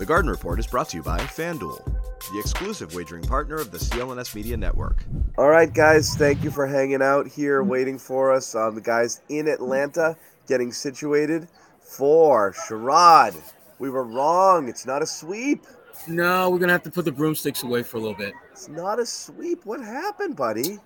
The Garden Report is brought to you by FanDuel, the exclusive wagering partner of the CLNS Media Network. All right, guys, thank you for hanging out here, waiting for us. Um, the guys in Atlanta getting situated for Sherrod. We were wrong. It's not a sweep. No, we're gonna have to put the broomsticks away for a little bit. It's not a sweep. What happened, buddy?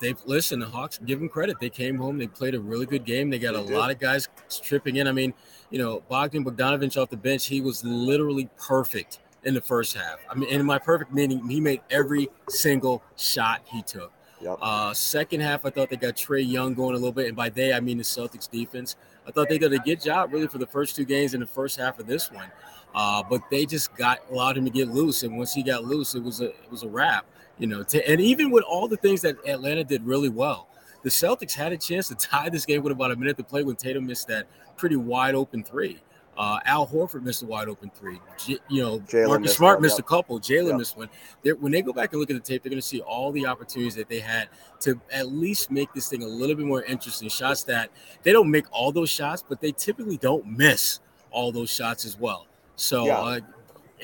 They've listen. The Hawks give them credit. They came home. They played a really good game. They got They a did. lot of guys tripping in. I mean, you know, Bogdan Bogdanovich off the bench. He was literally perfect in the first half. I mean, in my perfect meaning, he made every single shot he took. Yep. Uh, second half, I thought they got Trae Young going a little bit, and by they I mean the Celtics defense. I thought they did a good job really for the first two games in the first half of this one, uh, but they just got allowed him to get loose, and once he got loose, it was a it was a wrap. You know, to, and even with all the things that Atlanta did really well, the Celtics had a chance to tie this game with about a minute to play when Tatum missed that pretty wide open three. Uh, Al Horford missed a wide open three. J- you know, Jaylen Marcus missed Smart one, missed yep. a couple. Jaylen Yep. missed one. They're, when they go back and look at the tape, they're going to see all the opportunities that they had to at least make this thing a little bit more interesting. Shots that they don't make all those shots, but they typically don't miss all those shots as well. So Yeah. uh,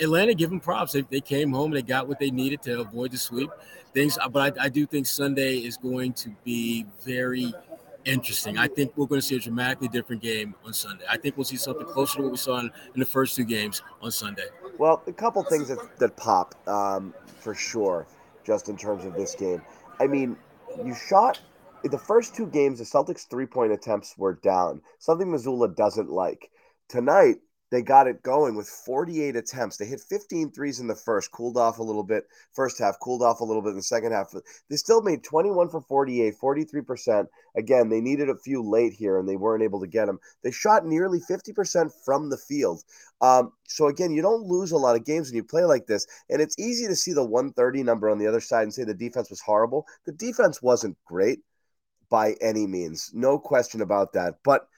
Atlanta, give them props. They, they came home and they got what they needed to avoid the sweep. Things, but I, I do think Sunday is going to be very interesting. I think we're going to see a dramatically different game on Sunday. I think we'll see something closer to what we saw in, in the first two games on Sunday. Well, a couple things that, that pop um, for sure, just in terms of this game. I mean, you shot the first two games, the Celtics' three point attempts were down, something Mazzulla doesn't like. Tonight, they got it going with 48 attempts. They hit 15 threes in the first, cooled off a little bit. First half, cooled off a little bit in the second half. They still made 21 for 48, 43%. Again, they needed a few late here and they weren't able to get them. They shot nearly 50% from the field. Um, so again, you don't lose a lot of games when you play like this, and it's easy to see the 130 number on the other side and say the defense was horrible. The defense wasn't great by any means, no question about that. But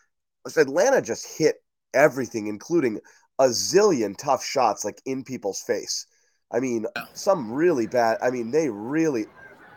Atlanta just hit everything, including a zillion tough shots, like in people's face. I mean, some really bad. I mean, they really,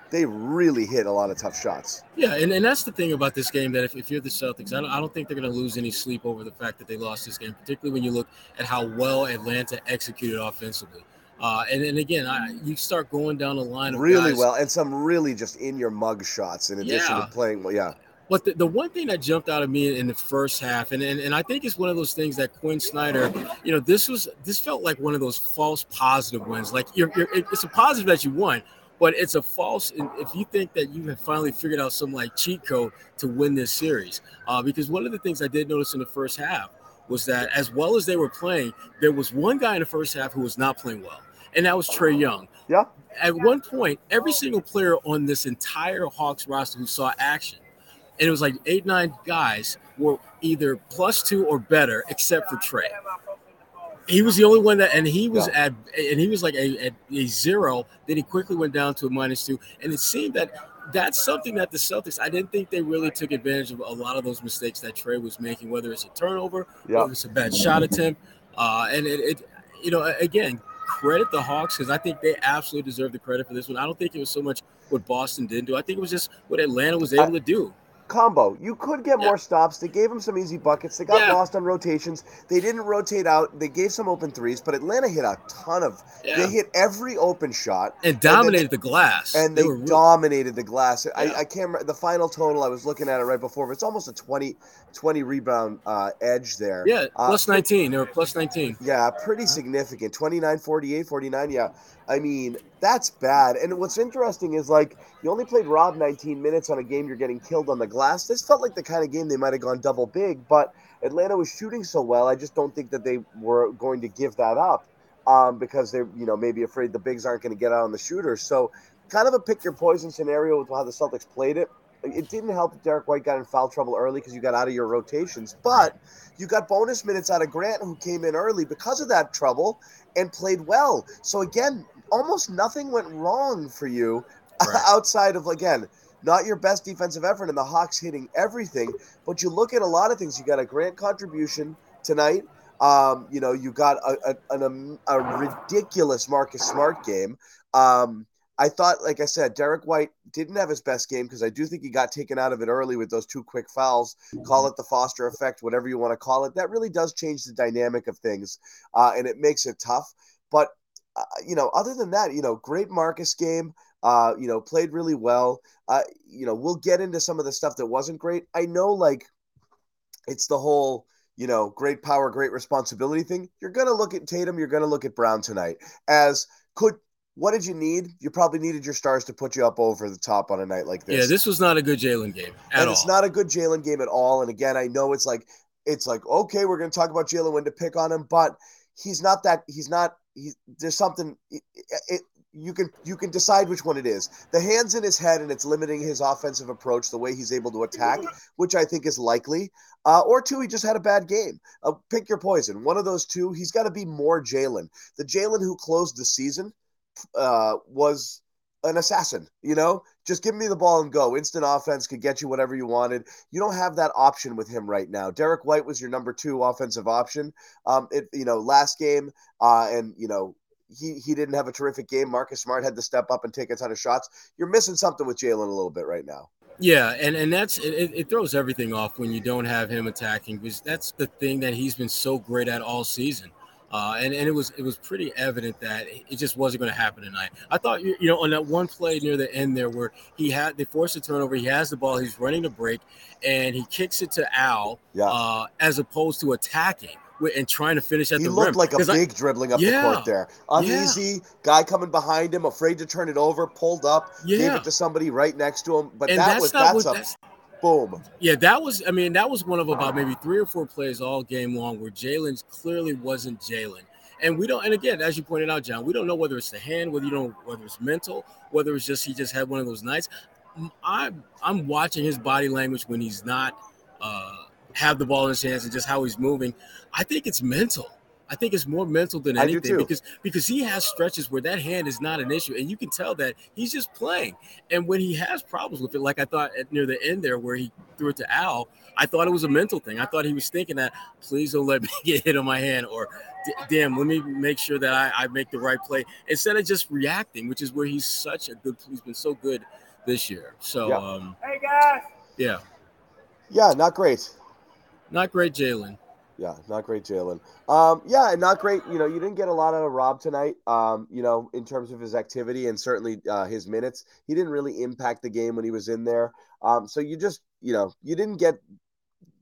they really hit a lot of tough shots. Yeah, and, and that's the thing about this game that if, if you're the Celtics, I don't, I don't think they're going to lose any sleep over the fact that they lost this game, particularly when you look at how well Atlanta executed offensively. Uh, and, and again, I, you start going down the line of Really guys- well, and some really just in your mug shots in addition Yeah. to playing well. Yeah. But the, the one thing that jumped out of me in the first half, and, and and I think it's one of those things that Quin Snyder, you know, this was this felt like one of those false positive wins. Like you're, you're it's a positive that you won, but it's a false if you think that you have finally figured out some like cheat code to win this series. Uh, because one of the things I did notice in the first half was that as well as they were playing, there was one guy in the first half who was not playing well, and that was Trae Young. Yeah. At one point, every single player on this entire Hawks roster who saw action and it was like eight, nine guys were either plus two or better, except for Trae. He was the only one that, and he was Yeah. at, and he was like a, at a zero. Then he quickly went down to a minus two, and it seemed that that's something that the Celtics. I didn't think they really took advantage of a lot of those mistakes that Trae was making, whether it's a turnover, Yeah. whether it's a bad shot attempt, uh, and it, it, you know, again, credit the Hawks because I think they absolutely deserve the credit for this one. I don't think it was so much what Boston didn't do. I think it was just what Atlanta was able to do. Combo. You could get Yeah. more stops. They gave them some easy buckets. They got Yeah. lost on rotations. They didn't rotate out. They gave some open threes, but Atlanta hit a ton of. Yeah. They hit every open shot and dominated the glass. and they, were real- dominated the glass. Yeah. I, I can't remember the final total. I was looking at it right before. But it's almost a 20, 20 rebound uh, edge there. yeah, Uh, plus 19. They were plus 19. Yeah, pretty significant. 29, 48, 49. Yeah. I mean, that's bad. And what's interesting is like you only played Rob 19 minutes on a game you're getting killed on the glass. This felt like the kind of game they might have gone double big, but Atlanta was shooting so well. I just don't think that they were going to give that up um, because they're, you know, maybe afraid the bigs aren't going to get out on the shooters. So kind of a pick your poison scenario with how the Celtics played it. It didn't help that Derrick White got in foul trouble early because you got out of your rotations, but you got bonus minutes out of Grant who came in early because of that trouble and played well. So again, almost nothing went wrong for you right. outside of again not your best defensive effort and the Hawks hitting everything. But you look at a lot of things. You got a Grant contribution tonight. Um, you know, you got a, a, a, a ridiculous Marcus Smart game. Um, I thought, like I said, Derrick White didn't have his best game because I do think he got taken out of it early with those two quick fouls. Call it the Foster effect, whatever you want to call it. That really does change the dynamic of things, uh, and it makes it tough. But uh, you know, other than that, you know, great Marcus game. Uh, you know, played really well. Uh, you know, we'll get into some of the stuff that wasn't great. I know, like, it's the whole you know, great power, great responsibility thing, you're going to look at Tatum, you're going to look at Brown tonight as could what did you need? You probably needed your stars to put you up over the top on a night like this. Yeah, this was not a good Jaylen game at and all. It's not a good Jaylen game at all. And again, I know it's like it's like okay, we're going to talk about Jaylen when to pick on him, but he's not that. He's not. He's there's something. It, it, you can you can decide which one it is. The hands in his head and it's limiting his offensive approach, the way he's able to attack, which I think is likely. Uh, or two, he just had a bad game. Uh, pick your poison. One of those two, he's got to be more Jaylen. The Jaylen who closed the season uh, was an assassin. You know, just give me the ball and go. Instant offense could get you whatever you wanted. You don't have that option with him right now. Derrick White was your number two offensive option. Um, it you know last game, uh, and you know he he didn't have a terrific game. Marcus Smart had to step up and take a ton of shots. You're missing something with Jaylen a little bit right now. Yeah, and and that's it, it throws everything off when you don't have him attacking because that's the thing that he's been so great at all season. Uh, and, and it was it was pretty evident that it just wasn't going to happen tonight. I thought you know on that one play near the end there where he had they forced a turnover, he has the ball, he's running the break, and he kicks it to Al yeah. uh, as opposed to attacking and trying to finish at he the rim. He looked like a big I, dribbling up yeah, the court there. Uneasy, yeah. guy coming behind him, afraid to turn it over, pulled up, yeah. gave it to somebody right next to him. But and that was that's what, a that's, boom. Yeah, that was. I mean, that was one of about maybe three or four plays all game long where Jaylen clearly wasn't Jaylen. And we don't. And again, as you pointed out, John, we don't know whether it's the hand, whether you don't, whether it's mental, whether it's just he just had one of those nights. I'm I'm watching his body language when he's not. Uh, have the ball in his hands and just how he's moving. I think it's mental. I think it's more mental than anything because because he has stretches where that hand is not an issue, and you can tell that he's just playing. And when he has problems with it, like I thought at, near the end there where he threw it to Al, I thought it was a mental thing. I thought he was thinking that please don't let me get hit on my hand, or damn, let me make sure that I, I make the right play instead of just reacting, which is where he's such a good. He's been so good this year. So, yeah. um, hey guys, yeah, yeah, not great. Not great, Jaylen. Yeah, not great, Jaylen. Um, yeah, and not great. You know, you didn't get a lot out of Rob tonight. Um, you know, in terms of his activity and certainly uh, his minutes, he didn't really impact the game when he was in there. Um, so you just, you know, you didn't get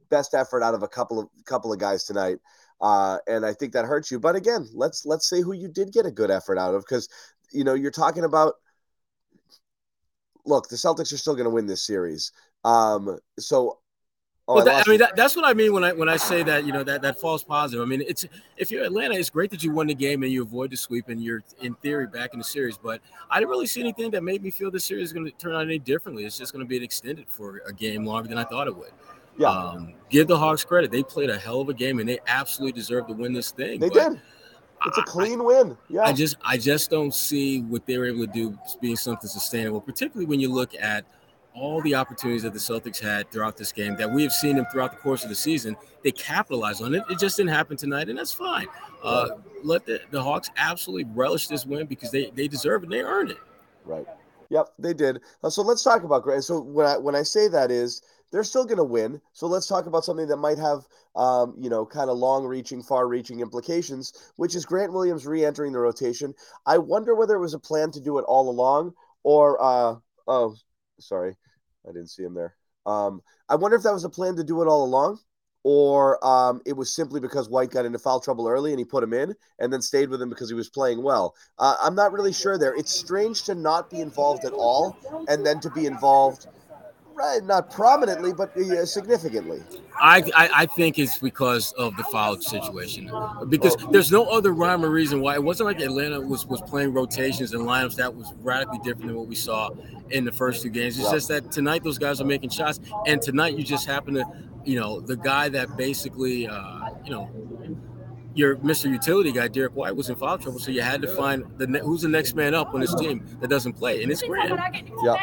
best effort out of a couple of couple of guys tonight. Uh, and I think that hurts you. But again, let's let's say who you did get a good effort out of because you know you're talking about. Look, the Celtics are still going to win this series. Um, so Oh, well, that, I, mean, that, that's what I mean when I when I say that you know that that false positive. I mean, it's if you're Atlanta, it's great that you won the game and you avoid the sweep and you're in theory back in the series. But I didn't really see anything that made me feel the series is going to turn out any differently. It's just going to be an extended for a game longer than I thought it would. Yeah. Um, give the Hawks credit; they played a hell of a game and they absolutely deserve to win this thing. They did. It's a clean I, win. Yeah. I just I just don't see what they were able to do being something sustainable, particularly when you look at all the opportunities that the Celtics had throughout this game that we have seen them throughout the course of the season. They capitalized on it. It just didn't happen tonight, and that's fine. Uh, let the, the Hawks absolutely relish this win because they, they deserve it. They earned it. Right. Yep, they did. Uh, so let's talk about Grant. So when I when I say that is they're still going to win. So let's talk about something that might have, um, you know, kind of long-reaching, far-reaching implications, which is Grant Williams re-entering the rotation. I wonder whether it was a plan to do it all along, or uh, oh, sorry, I didn't see him there. Um, I wonder if that was a plan to do it all along, or um, it was simply because White got into foul trouble early and he put him in and then stayed with him because he was playing well. Uh, I'm not really sure there. It's strange to not be involved at all and then to be involved Right, not prominently, but uh, significantly. I, I, I think it's because of the foul situation. Because there's no other rhyme or reason why it wasn't like Atlanta was was playing rotations and lineups that was radically different than what we saw in the first two games. It's Yeah. just that tonight those guys are making shots, and tonight you just happen to, you know, the guy that basically, uh, you know. Your Mr. Utility guy, Derrick White, was in foul trouble, so you had to find the ne- who's the next man up on this team that doesn't play, and it's Grant. Yeah.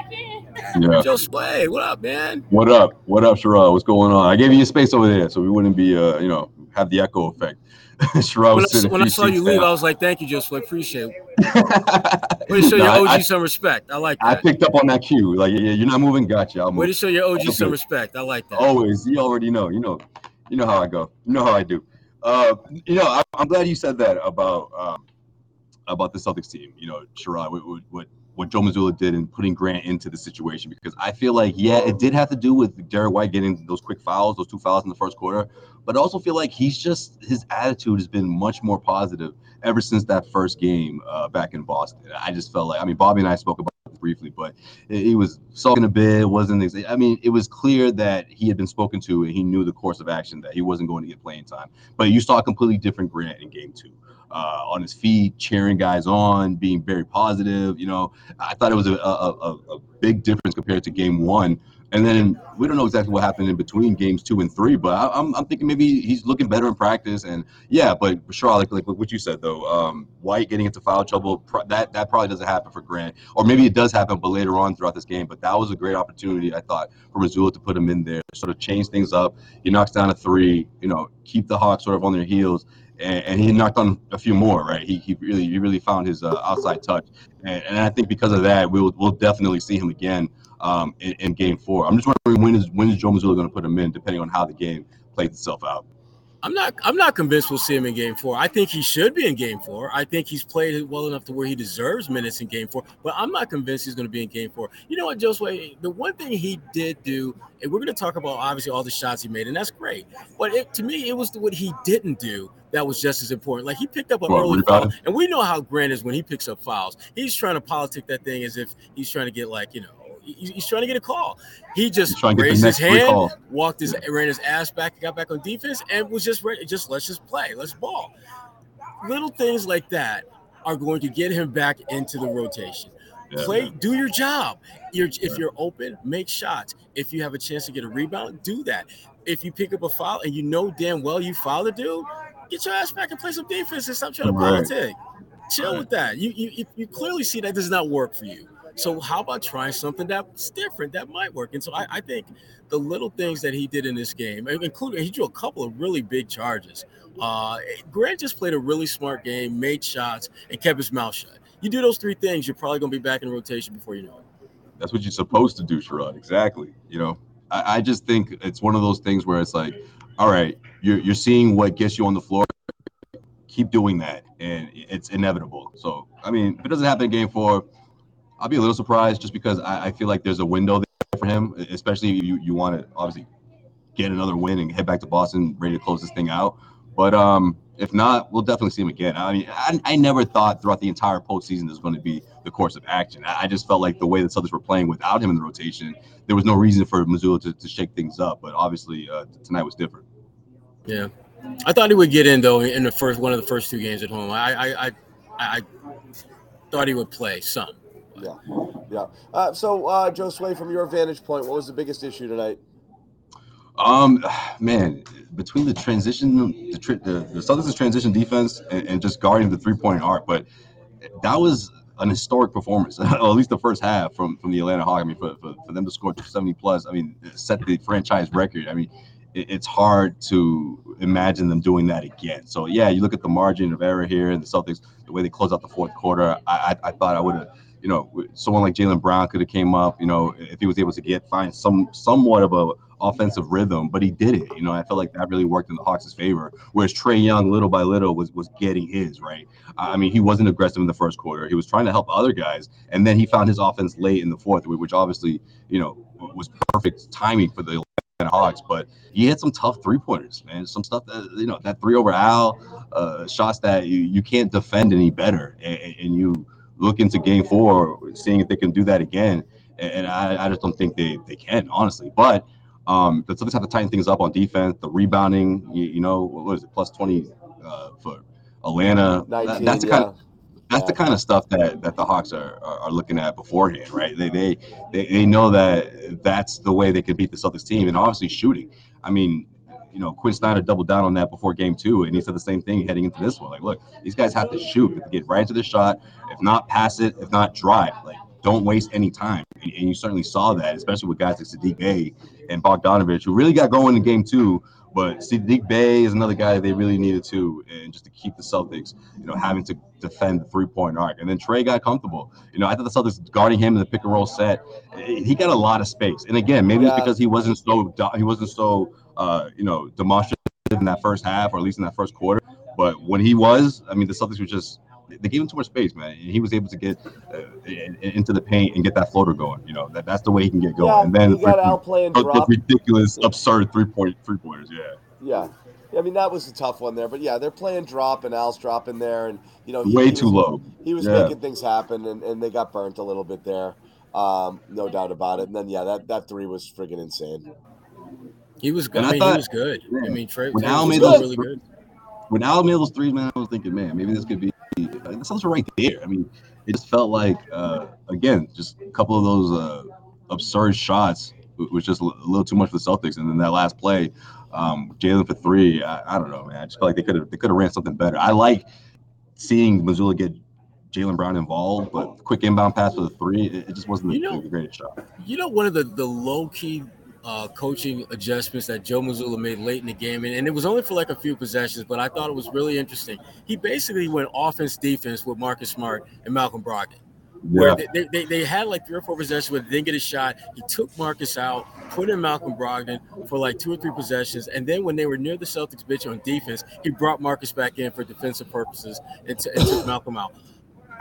Yeah. Joe Sway, what up, man? What up? What up, Sherrod? What's going on? I gave you space over there so we wouldn't be, uh, you know, have the echo effect. Sherrod When I, when I saw you seats leave, I was like, "Thank you, Joe Sway, appreciate it." Way to show No, your I- OG I- some respect. I like I picked up on that cue. Like, yeah, you're not moving. Gotcha. I'll Way to show your OG Okay. some respect. I like that. Always. You already know. You know. You know how I go. You know how I do. Uh, you know, I, I'm glad you said that about um, about the Celtics team. You know, Sherrod, what, what- what Joe Mazzulla did in putting Grant into the situation because I feel like yeah, it did have to do with Derrick White getting those quick fouls, those two fouls in the first quarter. But I also feel like he's just his attitude has been much more positive ever since that first game uh, back in Boston. I just felt like I mean Bobby and I spoke about briefly, but he was sulking a bit. It wasn't I mean it was clear that he had been spoken to and he knew the course of action that he wasn't going to get playing time. But you saw a completely different Grant in game two. Uh, on his feet, cheering guys on, being very positive. You know, I thought it was a, a, a, a big difference compared to game one. And then we don't know exactly what happened in between games two and three, but I, I'm, I'm thinking maybe he's looking better in practice. And yeah, but Shaw, like, like what you said though, um, White getting into foul trouble, that that probably doesn't happen for Grant, or maybe it does happen, but later on throughout this game. But that was a great opportunity, I thought, for Mazzulla to put him in there, sort of change things up. He knocks down a three, you know, keep the Hawks sort of on their heels. And, and he knocked on a few more, right? He, he really he really found his uh, outside touch, and, and I think because of that, we'll we'll definitely see him again um, in, in Game Four. I'm just wondering when is when is Joe Mazzulla going to put him in, depending on how the game plays itself out. I'm not. I'm not convinced we'll see him in Game Four. I think he should be in Game Four. I think he's played well enough to where he deserves minutes in Game Four. But I'm not convinced he's going to be in Game Four. You know what, Josue? The one thing he did do, and we're going to talk about obviously all the shots he made, and that's great. But it, to me, it was what he didn't do that was just as important. Like he picked up an What, early foul, and we know how Grant is when he picks up fouls. He's trying to politic that thing as if he's trying to get like you know. He's trying to get a call. He just He's trying to get the raised his hand, call. walked his ran his ass back, got back on defense, and was just ready. Just let's just play, let's ball. Little things like that are going to get him back into the rotation. Yeah, Play, man. do your job. You're, if you're open, make shots. If you have a chance to get a rebound, do that. If you pick up a foul and you know damn well you fouled a dude, get your ass back and play some defense and stop trying to Right. politic. Chill Right. with that. You, you you- clearly see that does not work for you. So how about trying something that's different that might work? And so I, I think the little things that he did in this game, including he drew a couple of really big charges. Uh, Grant just played a really smart game, made shots, and kept his mouth shut. You do those three things, you're probably going to be back in rotation before you know it. That's what you're supposed to do, Sherrod. Exactly. You know, I, I just think it's one of those things where it's like, all right, you're you're seeing what gets you on the floor. Keep doing that, and it's inevitable. So, I mean, if it doesn't happen in Game Four, I'll be a little surprised just because I, I feel like there's a window there for him, especially if you you want to obviously get another win and head back to Boston ready to close this thing out. But um, if not, we'll definitely see him again. I mean, I, I never thought throughout the entire postseason this was going to be the course of action. I, I just felt like the way the Celtics were playing without him in the rotation, there was no reason for Mazzulla to, to shake things up. But obviously, uh, tonight was different. Yeah, I thought he would get in though in the first one of the first two games at home. I I I, I thought he would play some. Yeah, yeah. Uh, so, uh, Joe Sway, from your vantage point, what was the biggest issue tonight? Um, man, between the transition, the, tri- the, the Celtics' transition defense and, and just guarding the three point arc, but that was an historic performance, or at least the first half from from the Atlanta Hawks. I mean, for, for, for them to score 70 plus, I mean, set the franchise record. I mean, it, it's hard to imagine them doing that again. So yeah, you look at the margin of error here, and the Celtics, the way they closed out the fourth quarter. I I, I thought I would have. You know, someone like Jaylen Brown could have came up. You know, if he was able to get find some somewhat of a offensive rhythm, but he did it. You know, I felt like that really worked in the Hawks' favor. Whereas Trae Young, little by little, was was getting his right. I mean, he wasn't aggressive in the first quarter. He was trying to help other guys, and then he found his offense late in the fourth, which obviously, you know, was perfect timing for the Hawks. But he had some tough three pointers, man. Some stuff that you know, that three over Al, uh, shots that you you can't defend any better, and, and you look into Game Four, seeing if they can do that again and, and I, I just don't think they they can honestly. But um, the Celtics have to tighten things up on defense, the rebounding. You, you know, what is it, plus twenty uh, for Atlanta? 19, That- that's the yeah. kind of that's the kind of stuff that, that the Hawks are, are, looking at beforehand, right? They, they they know that that's the way they could beat the Celtics team, and obviously shooting. I mean, you know, Quin Snyder doubled down on that before Game Two, and he said the same thing heading into this one. Like, look, these guys have to shoot, to get right into the shot. If not, pass it. If not, drive. Like, don't waste any time. And, and you certainly saw that, especially with guys like Saddiq Bey and Bogdanovich, who really got going in Game Two. But Saddiq Bey is another guy they really needed to, and just to keep the Celtics, you know, having to defend the three-point arc. And then Trae got comfortable. You know, I thought the Celtics guarding him in the pick and roll set, he got a lot of space. And again, maybe Yeah. it's because he wasn't so he wasn't so uh, you know demonstrative in that first half, or at least in that first quarter. But when he was, I mean, the Celtics were just they gave him too much space, man, and he was able to get uh, in- in- into the paint and get that floater going. You know, that, that's the way he can get going. Yeah, and then you got freaking- Al playing those- those drop. ridiculous, absurd three point three pointers. Yeah. Yeah. I mean that was a tough one there, but yeah, they're playing drop and Al's dropping there, and you know he, way he too was, low. He was Yeah. making things happen, and, and they got burnt a little bit there, um, no doubt about it. And then yeah, that, that three was friggin' insane. He was good. And I I mean, thought- he was good. I mean, Trae, When Al was made those- really good. When Al made those threes, man, I was thinking, man, maybe this could be. Like, the Celtics were right there. I mean, it just felt like, uh, again, just a couple of those uh, absurd shots was just a little too much for the Celtics. And then that last play, um, Jaylen for three. I, I don't know, man. I just felt like they could have they could have ran something better. I like seeing Mazzulla get Jaylen Brown involved, but quick inbound pass for the three, it, it just wasn't the, You know- the greatest shot. You know, one of the the low key uh, coaching adjustments that Joe Mazzulla made late in the game, and, and it was only for like a few possessions, but I thought it was really interesting. He basically went offense defense with Marcus Smart and Malcolm Brogdon. Where they, they, they had like three or four possessions where they didn't get a shot. He took Marcus out, put in Malcolm Brogdon for like two or three possessions. And then when they were near the Celtics bench on defense, he brought Marcus back in for defensive purposes and, t- and took Malcolm out.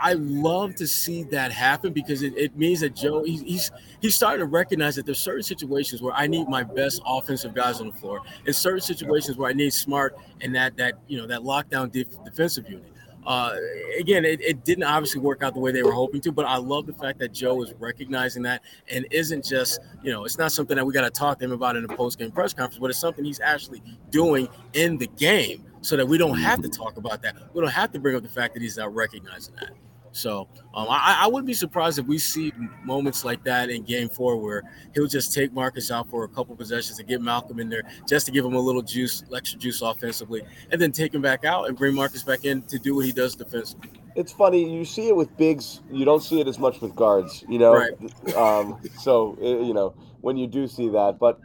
I love to see that happen because it, it means that Joe he's, he's he's starting to recognize that there's certain situations where I need my best offensive guys on the floor, and certain situations where I need smart and that that you know that lockdown def- defensive unit. Uh, again, it, it didn't obviously work out the way they were hoping to, but I love the fact that Joe is recognizing that and isn't just, you know, it's not something that we got to talk to him about in a post game press conference, but it's something he's actually doing in the game so that we don't have to talk about that. We don't have to bring up the fact that he's not recognizing that. So um, I, I wouldn't be surprised if we see moments like that in Game Four, where he'll just take Marcus out for a couple possessions and get Malcolm in there just to give him a little juice, extra juice offensively, and then take him back out and bring Marcus back in to do what he does defensively. It's funny you see it with bigs, you don't see it as much with guards, you know. Right. Um, so uh, you know when you do see that, but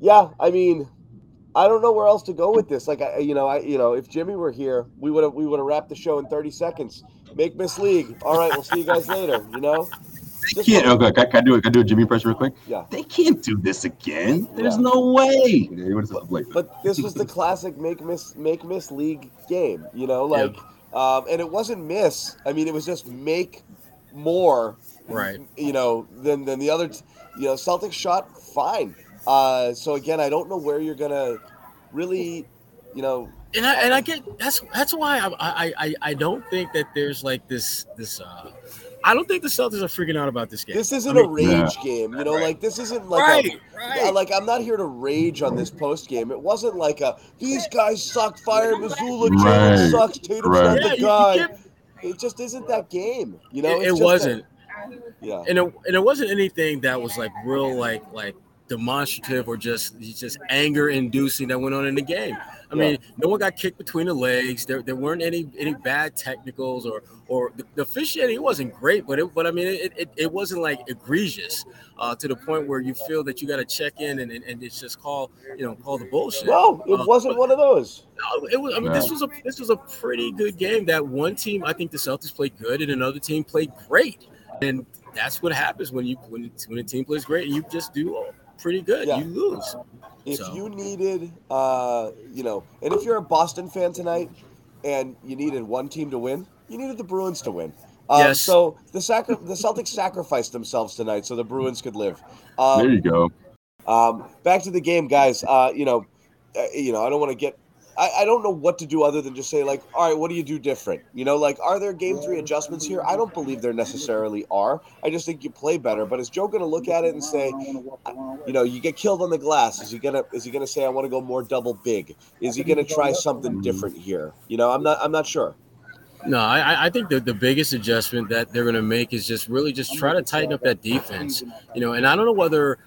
yeah, I mean, I don't know where else to go with this. Like I, you know, I, you know, if Jimmy were here, we would have we would have wrapped the show in thirty seconds. Make Miss League. All right, we'll see you guys later. You know. they Just can't. Okay, can, can I do it? Can I do a Jimmy impression real quick? Yeah. They can't do this again. There's Yeah. no way. Yeah, what is it, Blake? But this was the classic make miss make miss league game, you know, like um, and it wasn't miss. I mean, it was just make more, Right. you know, than than the other. T- you know, Celtics shot fine. Uh, so again, I don't know where you're gonna really, you know, and I and I get that's that's why I I I, I don't think that there's like this this uh I don't think the Celtics are freaking out about this game. this isn't I a mean, rage Yeah. game. You know, Right. like this isn't like right, a. right. Yeah, like I'm not here to rage on this post game. It wasn't like a these guys suck. Fire Mazzulla. Jaylen Right, sucks. Tatum's right. not the you- you guy. It just isn't that game. You know, it, it wasn't. yeah. and it, and it wasn't anything that was like real like like demonstrative or just just anger inducing that went on in the game. I mean, no one got kicked between the legs. There, there weren't any any bad technicals or or the, the officiating wasn't great, but it but I mean it, it, it wasn't like egregious uh, to the point where you feel that you got to check in and, and, and it's just call you know call the bullshit. No, it Uh, wasn't but- one of those. no, it was. I mean, this was a this was a pretty good game. That one team, I think the Celtics played good, and another team played great. And that's what happens when you when when a team plays great and you just do pretty good. Yeah. You lose. If So- you needed, uh, you know, and if you're a Boston fan tonight, and you needed one team to win, you needed the Bruins to win. Um, Yes. So the sacri- the Celtics sacrificed themselves tonight so the Bruins could live. there Um, you go. um, back to the game, guys. Uh, you know, uh, you know, I don't want to get I, I don't know what to do other than just say like, all right, what do you do different? You know, like, are there game three adjustments here? I don't believe there necessarily are. I just think you play better. But is Joe going to look at it and say, you know, you get killed on the glass? Is he gonna is he gonna say I want to go more double big? Is he going to try something different here? You know, I'm not I'm not sure. No, I, I think that the biggest adjustment that they're going to make is just really just try to tighten up that defense. You know, and I don't know whether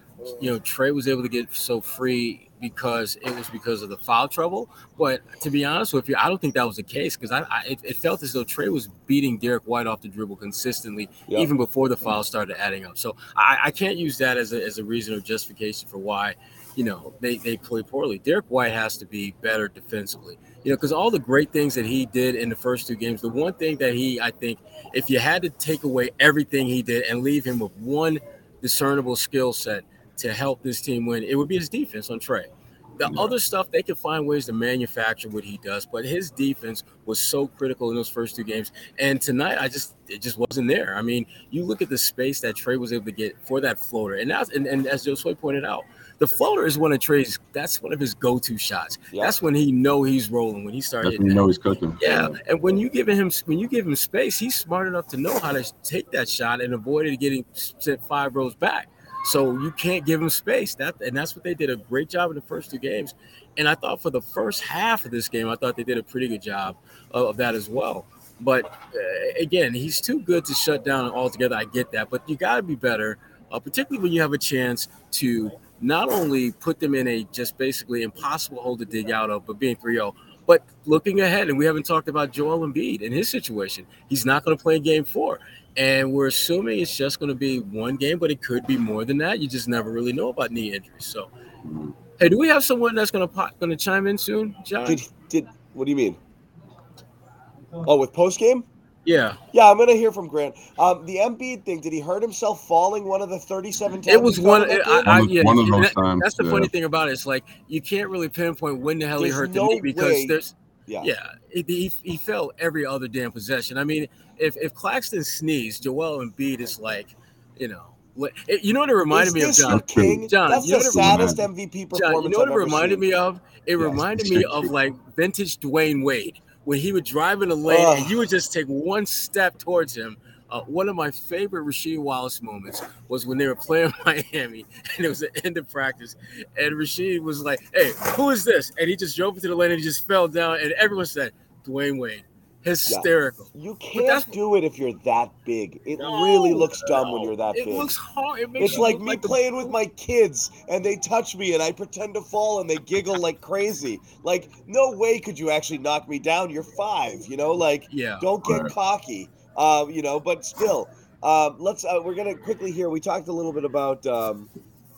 you know Trae was able to get so free because it was because of the foul trouble. But to be honest with you, I don't think that was the case because I, I it, it, felt as though Trae was beating Derrick White off the dribble consistently even before the fouls started adding up. So I, I can't use that as a, as a reason or justification for why you know they they play poorly. Derrick White has to be better defensively. You know, because all the great things that he did in the first two games, the one thing that he, I think, if you had to take away everything he did and leave him with one discernible skill set, to help this team win, it would be his defense on Trae. The yeah. other stuff, they can find ways to manufacture what he does, but his defense was so critical in those first two games. And tonight, I just it just wasn't there. I mean, you look at the space that Trae was able to get for that floater, and that's and, and as Josue pointed out, the floater is one of Trae's. That's one of his go-to shots. Yeah. That's when he know he's rolling. When he started, you know he's cooking. Yeah, and when you give him when you give him space, he's smart enough to know how to take that shot and avoid it getting sent five rows back. So you can't give him space. That and that's what they did a great job in the first two games. And I thought for the first half of this game, I thought they did a pretty good job of, that as well. But uh, again, he's too good to shut down altogether. I get that, but you got to be better, uh, particularly when you have a chance to not only put them in a just basically impossible hole to dig out of, but being 3 0. But looking ahead, and we haven't talked about Joel Embiid and his situation. He's not going to play game four. And we're assuming it's just going to be one game, but it could be more than that. You just never really know about knee injuries. So, hey, do we have someone that's going to pop, going to chime in soon, John? Did did what do you mean? Oh, with post game? Yeah. Yeah, I'm gonna hear from Grant. Um, the Embiid thing. Did he hurt himself falling one of the 37 times? It was one. I, I, yeah, one of those that, times. That's the yeah. funny thing about it. It's like you can't really pinpoint when the hell there's he hurt no the knee because way. there's. Yeah. Yeah. he, he fell every other damn possession. I mean, if if Claxton sneezed, Joel Embiid is like, you know, you know what it reminded me of, John. King? John, That's you know the saddest MVP performance. John, you know what I've it reminded seen. me of? It yes. reminded me of like vintage Dwyane Wade when he would drive in a lane oh. and you would just take one step towards him. Uh, one of my favorite Rasheed Wallace moments was when they were playing Miami and it was the end of practice. And Rasheed was like, Hey, who is this? And he just drove into the lane and he just fell down. And everyone said, Dwyane Wade hysterical. Yeah. You can't do it if you're that big. It no, really looks dumb no. when you're that it big. It looks hard. It it's like me like playing with my kids and they touch me and I pretend to fall and they giggle like crazy. Like, no way could you actually knock me down. You're five, you know, like yeah, don't get right. cocky. Um, you know, but still. Um, let's uh, we're gonna quickly here. We talked a little bit about um,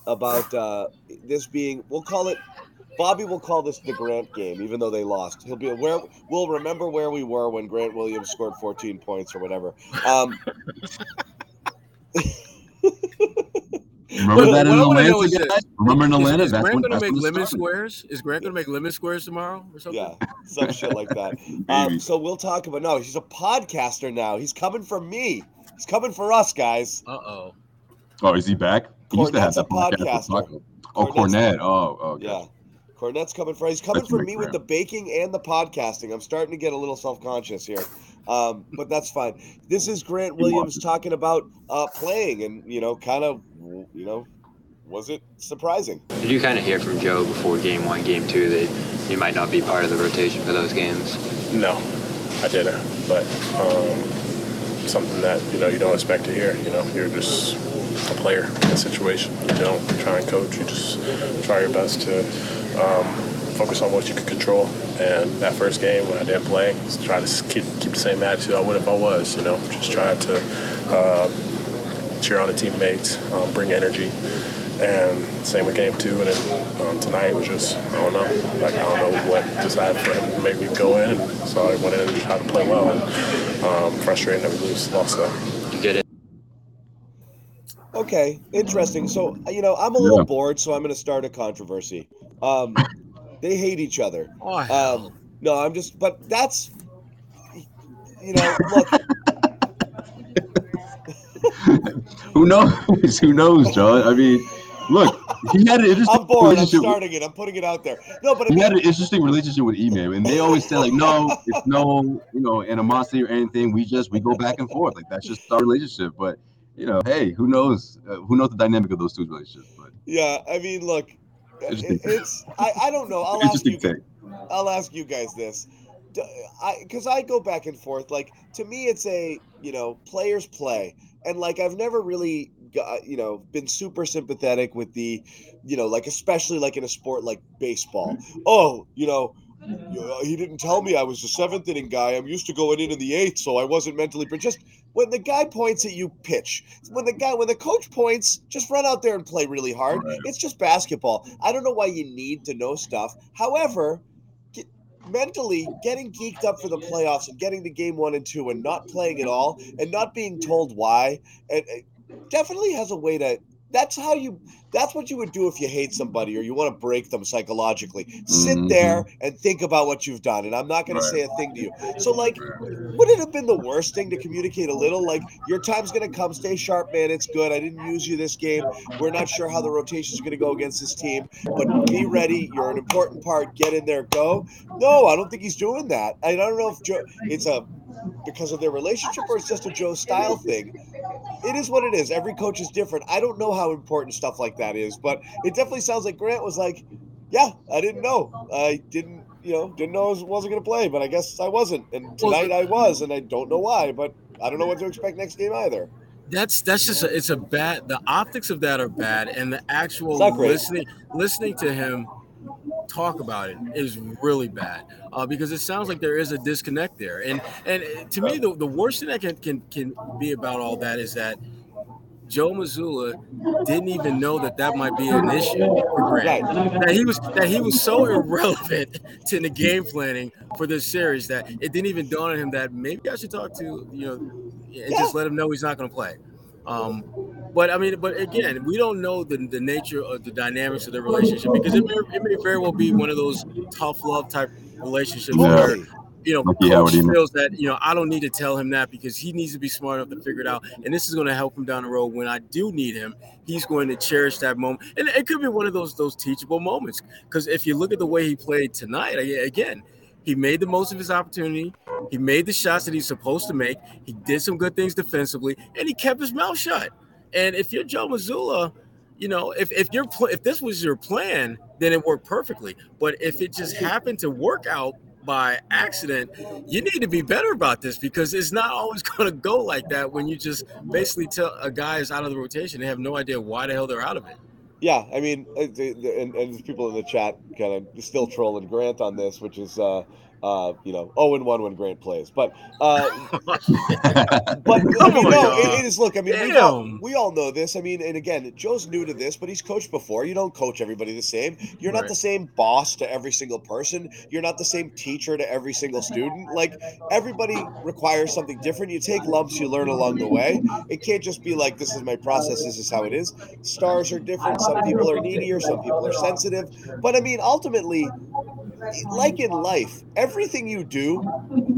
about uh, this being we'll call it Bobby will call this the Grant game, even though they lost. He'll be aware. We'll remember where we were when Grant Williams scored 14 points or whatever. Um, Remember that in Atlanta, guys? Remember in Atlanta? Is, is Grant going to make lemon squares? Is Grant going to make lemon squares tomorrow or something? Yeah, some shit like that. Um, so we'll talk about. No, he's a podcaster now. He's coming for me. He's coming for us, guys. Uh oh. Oh, is he back? He used to have that podcaster. Oh, Cornette. Oh, oh, okay. yeah. Cornette's coming for he's coming for me with the baking and the podcasting. I'm starting to get a little self conscious here, um, but that's fine. This is Grant Williams talking about uh, playing, and you know, kind of, you know, was it surprising? Did you kind of hear from Joe before game one, game two that he might not be part of the rotation for those games? No, I didn't. But um, something that you know you don't expect to hear. You know, you're just a player in a situation. You don't try and coach. You just try your best to um, focus on what you can control. And that first game when I didn't play, try to keep keep the same attitude I would if I was. You know, just try to uh, cheer on the teammates, um, bring energy. And same with game two, and then um, tonight was just I don't know, like I don't know what decided for him to make me go in. So I went in and tried to play well, and um, frustrating that we lose, lost that. You get it. Okay, interesting. So you know, I'm a little yeah. bored, so I'm going to start a controversy. Um, they hate each other. Oh, um, no, I'm just, but that's, you know, look. Who knows? Who knows, John? I mean, look, he had an interesting I'm bored. I'm relationship. starting it. I'm putting it out there. No, but I he mean, had an interesting relationship with Ime, and they always say like, no, it's no, you know, animosity or anything. We just we go back and forth. Like that's just our relationship. But you know, hey, who knows? Uh, who knows the dynamic of those two relationships? But yeah, I mean, look, it- it's I, I don't know. I'll ask you. take. I'll ask you guys this. I because I go back and forth. Like to me, it's a you know players play, and like I've never really got you know been super sympathetic with the, you know like especially like in a sport like baseball. Oh, you know. uh, He didn't tell me I was the seventh inning guy. I'm used to going in in the eighth, so I wasn't mentally. But just when the guy points at you, pitch. When the guy, when the coach points, just run out there and play really hard. Right. It's just basketball. I don't know why you need to know stuff. However, get, mentally getting geeked up for the playoffs and getting to game one and two and not playing at all and not being told why, and it definitely has a way to. That's how you. That's what you would do if you hate somebody or you want to break them psychologically. Sit Mhm. there and think about what you've done. And I'm not going Right. to say a thing to you. So, like, would it have been the worst thing to communicate a little? Like, your time's going to come. Stay sharp, man. It's good. I didn't use you this game. We're not sure how the rotation's are going to go against this team, but be ready. You're an important part. Get in there. Go. No, I don't think he's doing that. I don't know if Joe. It's a because of their relationship or it's just a Joe style thing. It is what it is. Every coach is different. I don't know how important stuff like that is, but it definitely sounds like Grant was like, "Yeah, I didn't know. I didn't." You know, didn't know I was- wasn't going to play, but I guess I wasn't. And tonight I was, and I don't know why, but I don't know what to expect next game either. That's that's just a, it's a bad. The optics of that are bad, and the actual It's not great. listening listening to him talk about it is really bad uh, because it sounds like there is a disconnect there. And and to me, the, the worst thing that can, can can be about all that is that Joe Mazzulla didn't even know that that might be an issue for Grant. That he was that he was so irrelevant to the game planning for this series that it didn't even dawn on him that maybe I should talk to you know and just let him know he's not going to play. Um, but I mean, but again, we don't know the, the nature of the dynamics of the relationship because it may, it may very well be one of those tough love type relationships Yeah. where you know, yeah, coach what do mean? feels that you know I don't need to tell him that because he needs to be smart enough to figure it out, and this is going to help him down the road when I do need him. He's going to cherish that moment, and it could be one of those those teachable moments. Because if you look at the way he played tonight, again, he made the most of his opportunity. He made the shots that he's supposed to make. He did some good things defensively, and he kept his mouth shut. And if you're Joe Mazzulla, you know, if if pl- if this was your plan, then it worked perfectly. But if it just happened to work out by accident, you need to be better about this because it's not always going to go like that when you just basically tell a guy is out of the rotation. They have no idea why the hell they're out of it. Yeah, I mean, uh, and, and there's people in the chat kind of still trolling Grant on this, which is, uh, uh, you know, 0 and 1 when Grant plays. But, uh, but I mean, Oh no, it, it is. Look, I mean, we all, we all know this. I mean, and again, Joe's new to this, but he's coached before. You don't coach everybody the same. You're not the same boss to every single person. You're not the same teacher to every single student. Like everybody requires something different. You take lumps, you learn along the way. It can't just be like this is my process. This is how it is. Stars are different. Some people are needier. Some people are sensitive. But I mean, ultimately, like in life, everything you do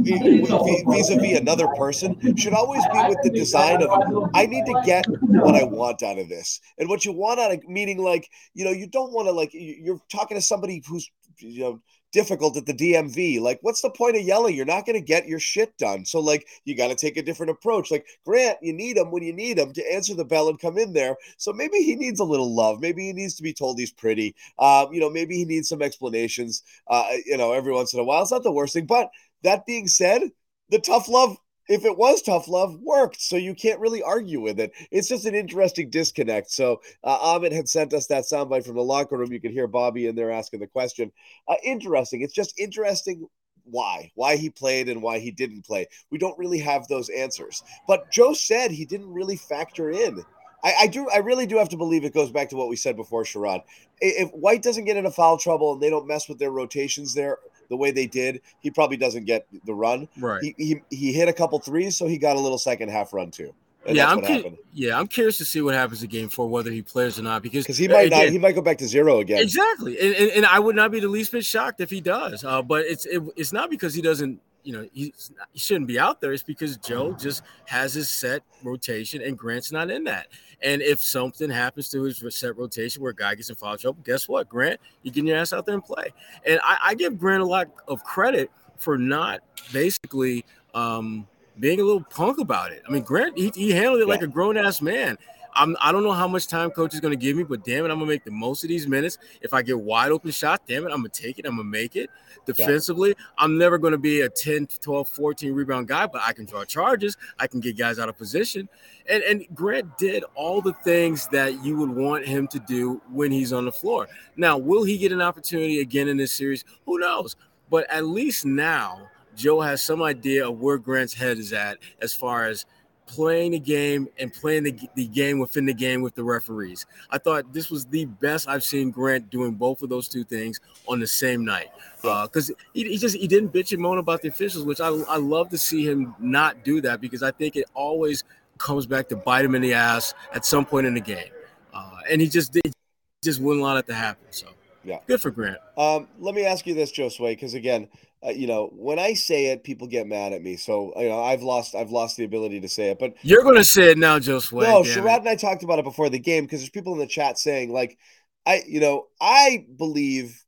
vis a vis another person should always be with the design of I need to get what I want out of this. And what you want out of meaning, like, you know, you don't want to, like, you- you're talking to somebody who's, you know, difficult at the DMV. Like, what's the point of yelling? You're not going to get your shit done. So, like, you got to take a different approach. Like, Grant, you need him when you need him to answer the bell and come in there. So maybe he needs a little love. Maybe he needs to be told he's pretty. Um, you know, maybe he needs some explanations, uh, you know, every once in a while. It's not the worst thing. But that being said, the tough love if it was tough love, worked. So you can't really argue with it. It's just an interesting disconnect. So uh, Ahmed had sent us that soundbite from the locker room. You could hear Bobby in there asking the question. Uh, interesting. It's just interesting why why he played and why he didn't play we don't really have those answers but joe said he didn't really factor in I, I do i really do have to believe it goes back to what we said before Sherrod if white doesn't get into foul trouble and they don't mess with their rotations there the way they did he probably doesn't get the run Right. he, he, he hit a couple threes so he got a little second half run too yeah, I'm cu- yeah, I'm curious to see what happens in game four, whether he plays or not, because he might not again, he might go back to zero again Exactly, and, and, and I would not be the least bit shocked if he does. Uh, but it's it, it's not because he doesn't you know he, he shouldn't be out there is because Joe just has his set rotation and Grant's not in that. And if something happens to his set rotation where a guy gets in foul trouble, guess what, Grant, you get your ass out there and play. And I, I give Grant a lot of credit for not basically um, being a little punk about it. I mean, Grant he, he handled it yeah. like a grown ass man. I'm, I don't know how much time coach is going to give me, but damn it, I'm going to make the most of these minutes. If I get wide open shot, damn it, I'm going to take it. I'm going to make it. Defensively, yeah. I'm never going to be a 10, 12, 14 rebound guy, but I can draw charges. I can get guys out of position. And, and Grant did all the things that you would want him to do when he's on the floor. Now, will he get an opportunity again in this series? Who knows? But at least now, Joe has some idea of where Grant's head is at as far as – playing the game and playing the, the game within the game with the referees. I thought this was the best I've seen Grant doing both of those two things on the same night. Because uh, he, he, just he didn't bitch and moan about the officials, which I, I love to see him not do that because I think it always comes back to bite him in the ass at some point in the game. Uh, and he just did just wouldn't allow it to happen. So yeah, good for Grant. Um, let me ask you this, Josue, because again, uh, you know, when I say it, people get mad at me. So you know, I've lost I've lost the ability to say it. But you're going to say it now, Josue. No, Sherrod and I talked about it before the game because there's people in the chat saying like, I you know, I believe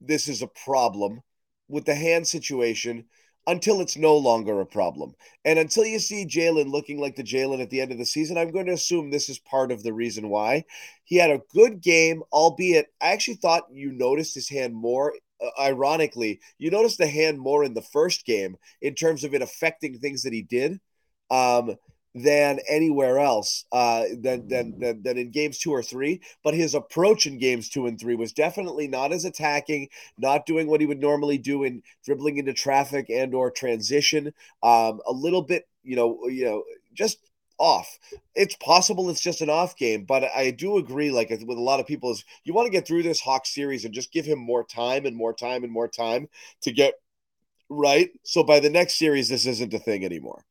this is a problem with the hand situation until it's no longer a problem. And until you see Jaylen looking like the Jaylen at the end of the season, I'm going to assume this is part of the reason why. He had a good game, albeit I actually thought you noticed his hand more uh, ironically, you notice the hand more in the first game in terms of it affecting things that he did um, than anywhere else uh, than, than, than, than in games two or three. But his approach in games two and three was definitely not as attacking, not doing what he would normally do in dribbling into traffic and or transition. Um, a little bit, you know, you know, just off. It's possible it's just an off game, but I do agree, like with a lot of people, is you want to get through this Hawk series and just give him more time and more time and more time to get right. So by the next series, this isn't a thing anymore.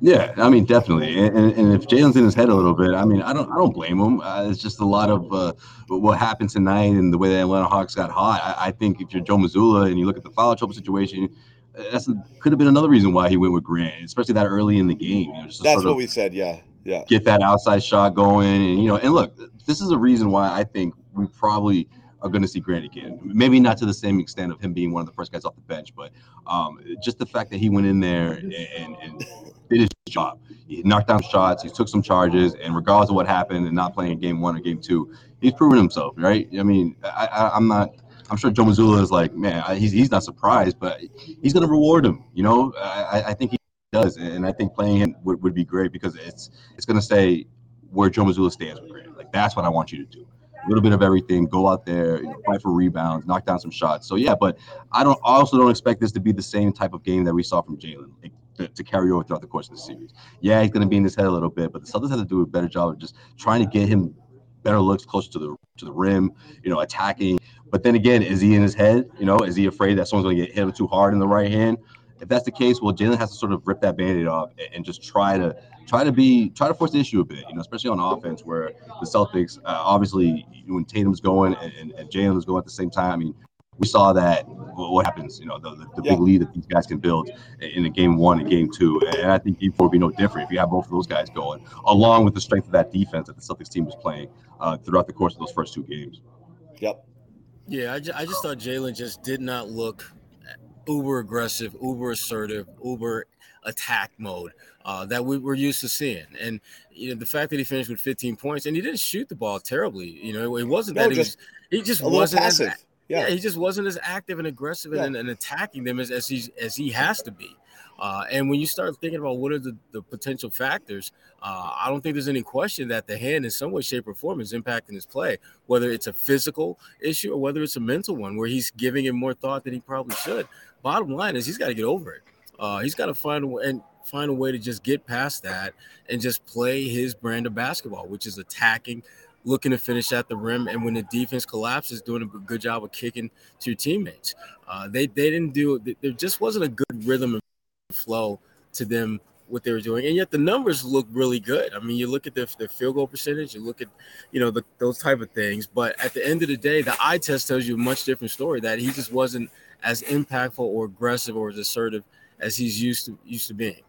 Yeah, I mean, definitely. And, and, if Jaylen's in his head a little bit, I mean, I don't, I don't blame him. Uh, it's just a lot of uh, what happened tonight and the way the Atlanta Hawks got hot. I, I think if you're Joe Mazzulla and you look at the foul trouble situation, that's could have been another reason why he went with Grant, especially that early in the game. You know, that's what we said. Yeah, yeah. Get that outside shot going, and you know, and look, this is a reason why I think we probably are going to see Grant again. Maybe not to the same extent of him being one of the first guys off the bench, but um, just the fact that he went in there and, and, and did his job. He knocked down shots, he took some charges, and regardless of what happened and not playing game one or game two, he's proven himself, right? I mean, I, I, I'm not I'm sure Joe Mazzulla is like, man, he's, he's not surprised, but he's going to reward him. You know, I, I think he does, and I think playing him would, would be great because it's it's going to say where Joe Mazzulla stands with Grant. Like that's what I want you to do. A little bit of everything. Go out there, you know, fight for rebounds, knock down some shots. So yeah, but I don't also don't expect this to be the same type of game that we saw from Jaylen. Like, to, to, carry over throughout the course of the series. Yeah, he's going to be in his head a little bit, but the Celtics have to do a better job of just trying to get him better looks closer to the to the rim, you know, attacking. But then again, is he in his head? You know, is he afraid that someone's going to get hit too hard in the right hand? If that's the case, well, Jaylen has to sort of rip that band-aid off and just try to try to be try to force the issue a bit. You know, especially on offense where the Celtics uh, obviously when Tatum's going and, and, and Jaylen is going at the same time. I mean, we saw that what happens, you know, the, the, the yeah. big lead that these guys can build in a game one and game two. And I think game four would be no different if you have both of those guys going, along with the strength of that defense that the Celtics team was playing uh, throughout the course of those first two games. Yep. Yeah, I, just, I just thought Jaylen just did not look uber aggressive, uber assertive, uber attack mode uh, that we were used to seeing. And you know the fact that he finished with 15 points and he didn't shoot the ball terribly. You know, it wasn't no, that just, he, was, he just wasn't passive. As, yeah. yeah. he just wasn't as active and aggressive yeah. and, and, attacking them as, as he as he has to be. Uh, and when you start thinking about what are the, the potential factors, uh, I don't think there's any question that the hand, in some way, shape, or form, is impacting his play. Whether it's a physical issue or whether it's a mental one, where he's giving it more thought than he probably should. Bottom line is he's got to get over it. Uh, he's got to find a way and find a way to just get past that and just play his brand of basketball, which is attacking, looking to finish at the rim, and when the defense collapses, doing a good job of kicking to teammates. Uh, they they didn't do there just wasn't a good rhythm flow to them what they were doing, and yet the numbers look really good. I mean, you look at the, the field goal percentage, you look at you know the, those type of things, but at the end of the day, the eye test tells you a much different story that he just wasn't as impactful or aggressive or as assertive as he's used to used to being.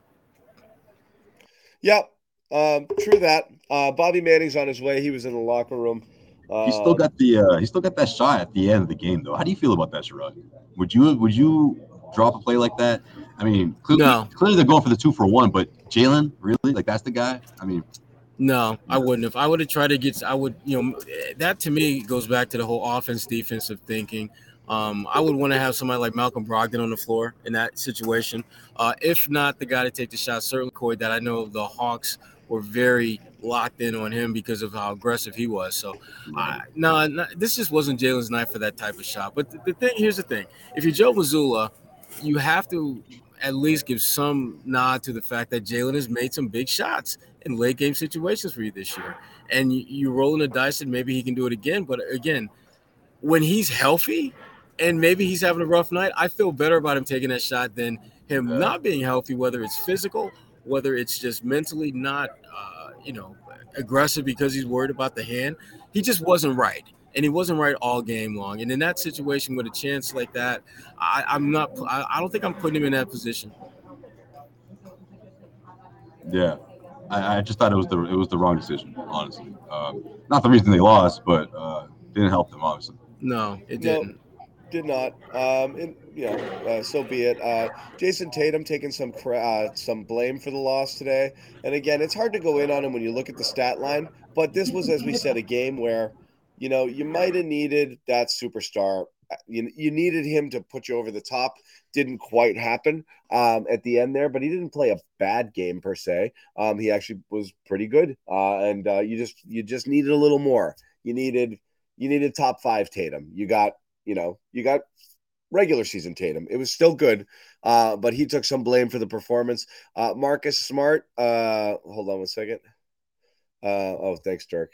Yep, um, true that. Uh, Bobby Manning's on his way. He was in the locker room. Uh, He still got the uh, he still got that shot at the end of the game though. How do you feel about that, Sherrod? Would you would you drop a play like that? I mean, clearly, No. clearly they're going for the two for one, but Jaylen, really? Like that's the guy? I mean, No, I wouldn't have. I would have tried to get. I would, you know, that to me goes back to the whole offense defensive thinking. Um, I would want to have somebody like Malcolm Brogdon on the floor in that situation. Uh, if not the guy to take the shot, certainly Corey. That I know the Hawks were very locked in on him because of how aggressive he was. So, uh, no, no, this just wasn't Jaylen's night for that type of shot. But the, the thing here's the thing: if you're Joe Mazzulla, you have to at least give some nod to the fact that Jaylen has made some big shots in late game situations for you this year. And you, you rolling the dice and maybe he can do it again. But again, when he's healthy and maybe he's having a rough night, I feel better about him taking that shot than him not being healthy, whether it's physical, whether it's just mentally not, uh, you know, aggressive because he's worried about the hand. He just wasn't right. And he wasn't right all game long. And in that situation with a chance like that, I, I'm not, I, I don't think I'm putting him in that position. yeah. I, I just thought it was the it was the wrong decision, honestly. Um, not the reason they lost, but uh, didn't help them obviously. No, it didn't. Did not. Um, and, you know, uh, so be it. Uh, Jayson Tatum taking some cra- uh, some blame for the loss today. And again, it's hard to go in on him when you look at the stat line. But this was, as we said, a game where, you know, you might have needed that superstar. Uh, You, you needed him to put you over the top. Didn't quite happen um, at the end there, but he didn't play a bad game per se. Um, he actually was pretty good. Uh, and uh, you just you just needed a little more. You needed you needed top five Tatum. You got you know, you got regular season Tatum. It was still good, uh, but he took some blame for the performance. Uh, Marcus Smart, uh, hold on one second. Uh, oh, thanks, Dirk.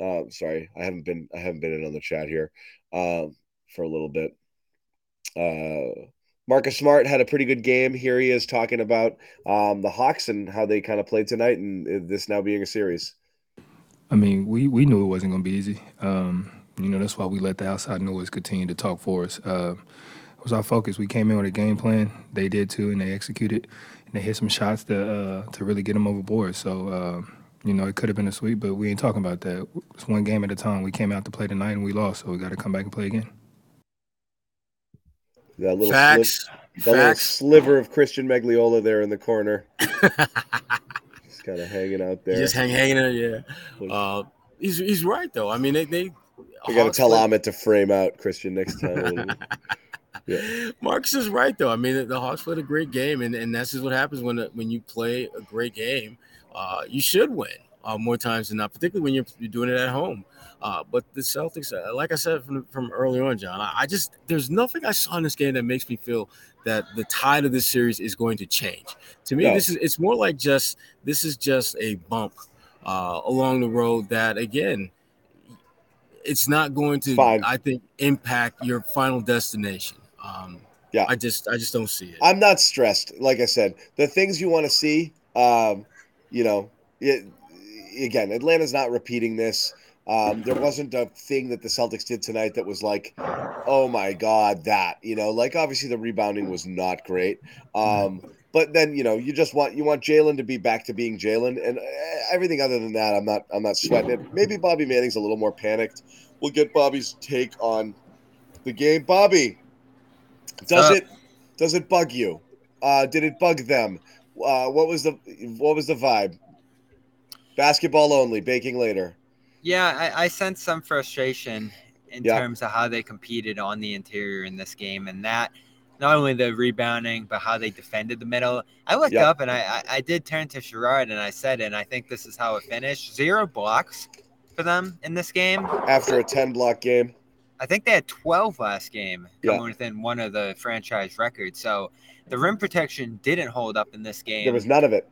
Uh, sorry, I haven't been I haven't been in on the chat here um, for a little bit. Uh, Marcus Smart had a pretty good game. Here he is talking about um, the Hawks and how they kind of played tonight, and this now being a series. I mean, we, we knew it wasn't going to be easy. Um, you know, that's why we let the outside noise continue to talk for us. Uh, it was our focus. We came in with a game plan. They did too, and they executed. And they hit some shots to uh, to really get them overboard. So, uh, you know, it could have been a sweep, but we ain't talking about that. It's one game at a time. We came out to play tonight and we lost, so we got to come back and play again. That little Facts. That little sliver of Christian Megliola there in the corner. Just kind of hanging out there. Just hang, hanging there, yeah. Uh, he's he's right though. I mean, they they. we got to tell play- Ahmed to frame out Christian next time. yeah. Marcus is right though. I mean, the, the Hawks played a great game, and, and that's just what happens when when you play a great game. Uh, you should win uh, more times than not, particularly when you're, you're doing it at home. Uh, but the Celtics, uh, like I said from, from earlier on, John, I, I just there's nothing I saw in this game that makes me feel that the tide of this series is going to change. To me, No. this is it's more like just this is just a bump uh, along the road that again. It's not going to, Fine. I think, impact your final destination. Um, Yeah. I just, I just don't see it. I'm not stressed. Like I said, the things you want to see, um, you know, it, again, Atlanta's not repeating this. Um, there wasn't a thing that the Celtics did tonight that was like, oh my God, that, you know, like obviously the rebounding was not great. Um, but then, you know, you just want, you want Jaylen to be back to being Jaylen and eh, everything other than that, I'm not, I'm not sweating it. Maybe Bobby Manning's a little more panicked. We'll get Bobby's take on the game. Bobby, does up? it, does it bug you? Uh, did it bug them? Uh, what was the what was the vibe? Basketball only, baking later. Yeah, I, I sense some frustration in Yeah. terms of how they competed on the interior in this game, and that not only the rebounding, but how they defended the middle. I looked Yeah. up and I, I, I did turn to Sherrod and I said, and I think this is how it finished: zero blocks for them in this game. After a ten block game, I think they had 12 last game, Yeah. within one of the franchise records. So the rim protection didn't hold up in this game. there was none of it.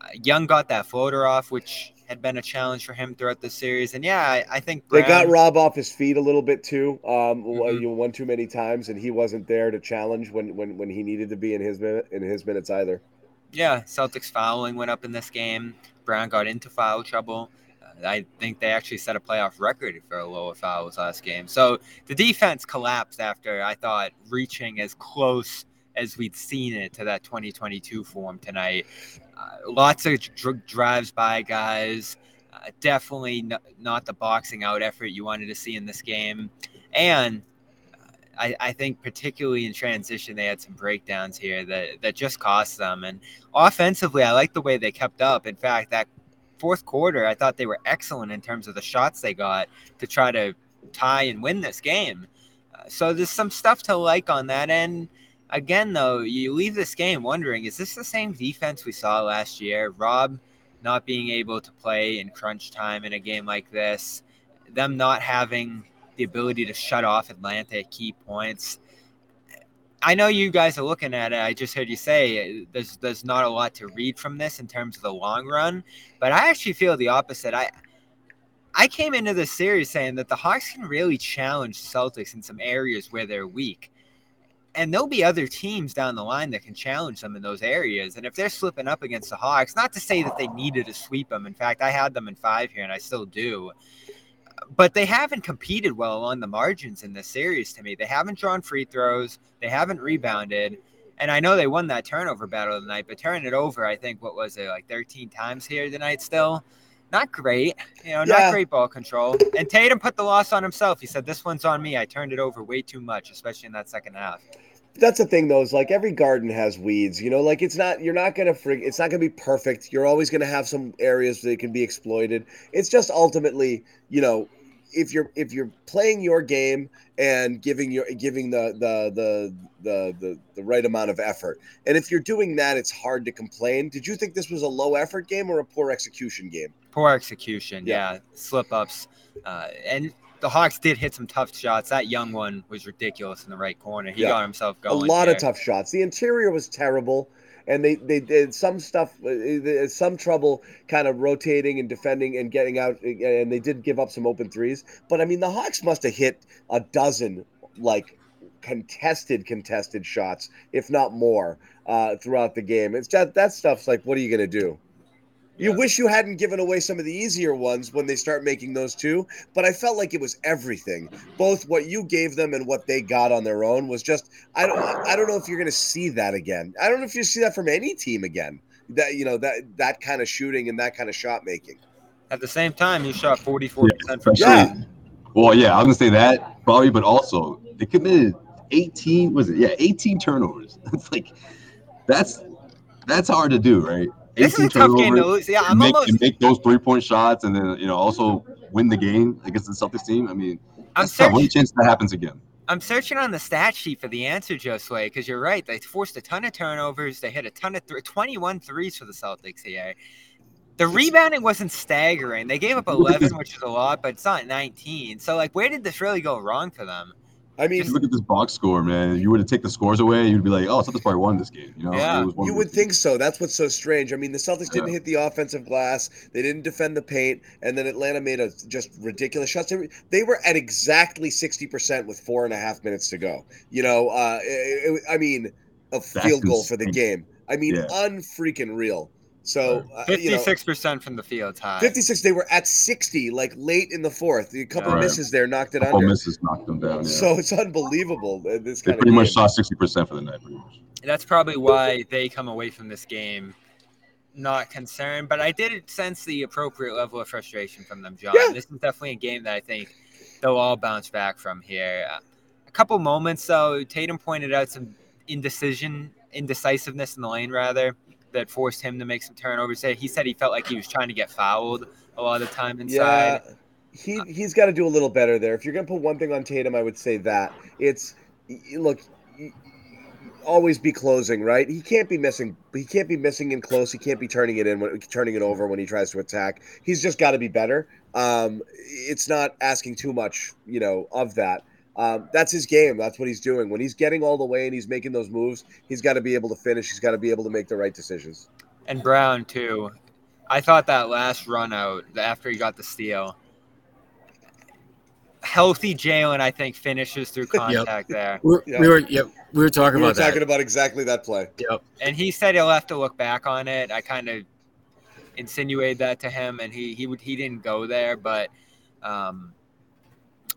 Uh, Young got that floater off, which had been a challenge for him throughout the series. And yeah, I, I think They got Rob off his feet a little bit too. Um, Mhm. you one too many times, and he wasn't there to challenge when when when he needed to be in his minute in his minutes either. Yeah, Celtics fouling went up in this game. Brown got into foul trouble. I think they actually set a playoff record for a lower fouls last game. So the defense collapsed after I thought reaching as close as we'd seen it to that 2022 form tonight. Uh, lots of dr- drives by guys. Uh, definitely n- not the boxing out effort you wanted to see in this game. And uh, I, I, think particularly in transition, they had some breakdowns here that, that just cost them. And offensively, I like the way they kept up. In fact, that fourth quarter, I thought they were excellent in terms of the shots they got to try to tie and win this game. Uh, so there's some stuff to like on that end. Again, though, you leave this game wondering is this the same defense we saw last year? Rob not being able to play in crunch time in a game like this, them not having the ability to shut off Atlanta at key points. I know you guys are looking at it. I just heard you say uh, there's there's not a lot to read from this in terms of the long run, but I actually feel the opposite. I I came into this series saying that the Hawks can really challenge Celtics in some areas where they're weak. And there'll be other teams down the line that can challenge them in those areas. And if they're slipping up against the Hawks, not to say that they needed to sweep them. In fact, I had them in five here and I still do but they haven't competed well along the margins in this series to me. They haven't drawn free throws, they haven't rebounded. And I know they won that turnover battle tonight, but turning it over, I think, what was it, like 13 times here tonight still? Not great, you know, yeah. not great ball control. And Tatum put the loss on himself. He said, This one's on me. I turned it over way too much, especially in that second half that's the thing though is like every garden has weeds you know like it's not you're not gonna frig it's not gonna be perfect. You're always gonna have some areas that can be exploited. It's just ultimately you know if you're if you're playing your game and giving your giving the the the the the, the right amount of effort. And if you're doing that it's hard to complain. Did you think this was a low effort game or a poor execution game? Poor execution yeah, yeah. slip ups uh, and the Hawks did hit some tough shots. That young one was ridiculous in the right corner. He yeah. got himself going. A lot there. of tough shots. The interior was terrible and they they did some stuff, uh, some trouble kind of rotating and defending and getting out, and they did give up some open threes. But I mean, the Hawks must have hit a dozen like contested contested shots, if not more, uh, throughout the game. It's just that stuff's like, what are you gonna do? You yeah. wish you hadn't given away some of the easier ones when they start making those too, but I felt like it was everything. Both what you gave them and what they got on their own was just I don't I don't know if you're going to see that again. I don't know if you see that from any team again. That you know that that kind of shooting and that kind of shot making. At the same time, you shot 44% yeah, from yeah. Well, yeah, I'm going to say that probably, but also they committed 18 was it? Yeah, 18 turnovers. It's like that's that's hard to do, right? This is a tough game to lose. Yeah, I'm make, almost make those three point shots and then you know also win the game against the Celtics team. I mean, I'm what chance that happens again? I'm searching on the stat sheet for the answer, Josue, because you're right. They forced a ton of turnovers. They hit a ton of th- 21 threes for the Celtics here. The rebounding wasn't staggering. They gave up 11, which is a lot, but it's not 19. So, like, where did this really go wrong for them? I mean, just look at this box score, man. You were to take the scores away, you'd be like, "Oh, Celtics probably won this game." You know, yeah. you would think so. That's what's so strange. I mean, the Celtics didn't hit the offensive glass, they didn't defend the paint, and then Atlanta made a just ridiculous shots. They were at exactly sixty percent with four and a half minutes to go. You know, uh, it, it, I mean, a That's field goal insane. for the game. I mean, yeah. unfreaking real. So fifty-six uh, percent from the field high. Fifty-six. They were at sixty, like late in the fourth. A couple right. misses there knocked it a couple under. misses knocked them down. Yeah. So it's unbelievable. Uh, this they kind pretty of much saw sixty percent for the night. Pretty much. That's probably why they come away from this game not concerned. But I did sense the appropriate level of frustration from them, John. Yeah. This is definitely a game that I think they'll all bounce back from here. Uh, a couple moments though, Tatum pointed out some indecision, indecisiveness in the lane rather that forced him to make some turnovers. He said he felt like he was trying to get fouled a lot of the time inside. Yeah, he he's got to do a little better there. If you're gonna put one thing on Tatum, I would say that it's look. Always be closing, right? He can't be missing. He can't be missing in close. He can't be turning it in, turning it over when he tries to attack. He's just got to be better. Um, it's not asking too much, you know, of that. Um, that's his game. That's what he's doing. When he's getting all the way and he's making those moves, he's got to be able to finish. He's got to be able to make the right decisions. And Brown too. I thought that last run out after he got the steal, healthy Jaylen, I think finishes through contact yep. there. We're, yep. We were, yep, we were talking we about were talking about exactly that play. Yep. And he said he'll have to look back on it. I kind of insinuated that to him, and he he would he didn't go there, but um,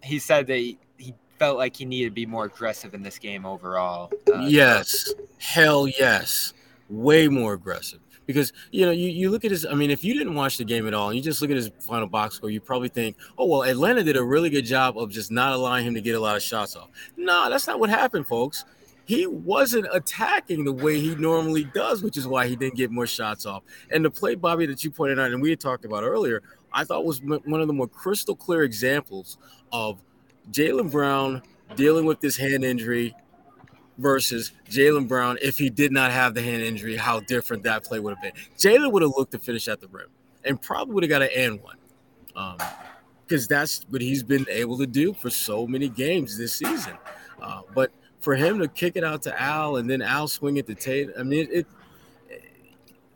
he said that he, he felt like he needed to be more aggressive in this game overall. Uh, yes, hell yes, way more aggressive. Because you know, you, you look at his. I mean, if you didn't watch the game at all, and you just look at his final box score, you probably think, "Oh well, Atlanta did a really good job of just not allowing him to get a lot of shots off." No, that's not what happened, folks. He wasn't attacking the way he normally does, which is why he didn't get more shots off. And the play, Bobby, that you pointed out, and we had talked about earlier, I thought was one of the more crystal clear examples of Jaylen Brown dealing with this hand injury versus Jaylen Brown if he did not have the hand injury, how different that play would have been. Jaylen would have looked to finish at the rim and probably would have got an and one. Um, because that's what he's been able to do for so many games this season. Uh, but for him to kick it out to Al and then Al swing it to Tate, I mean, it, it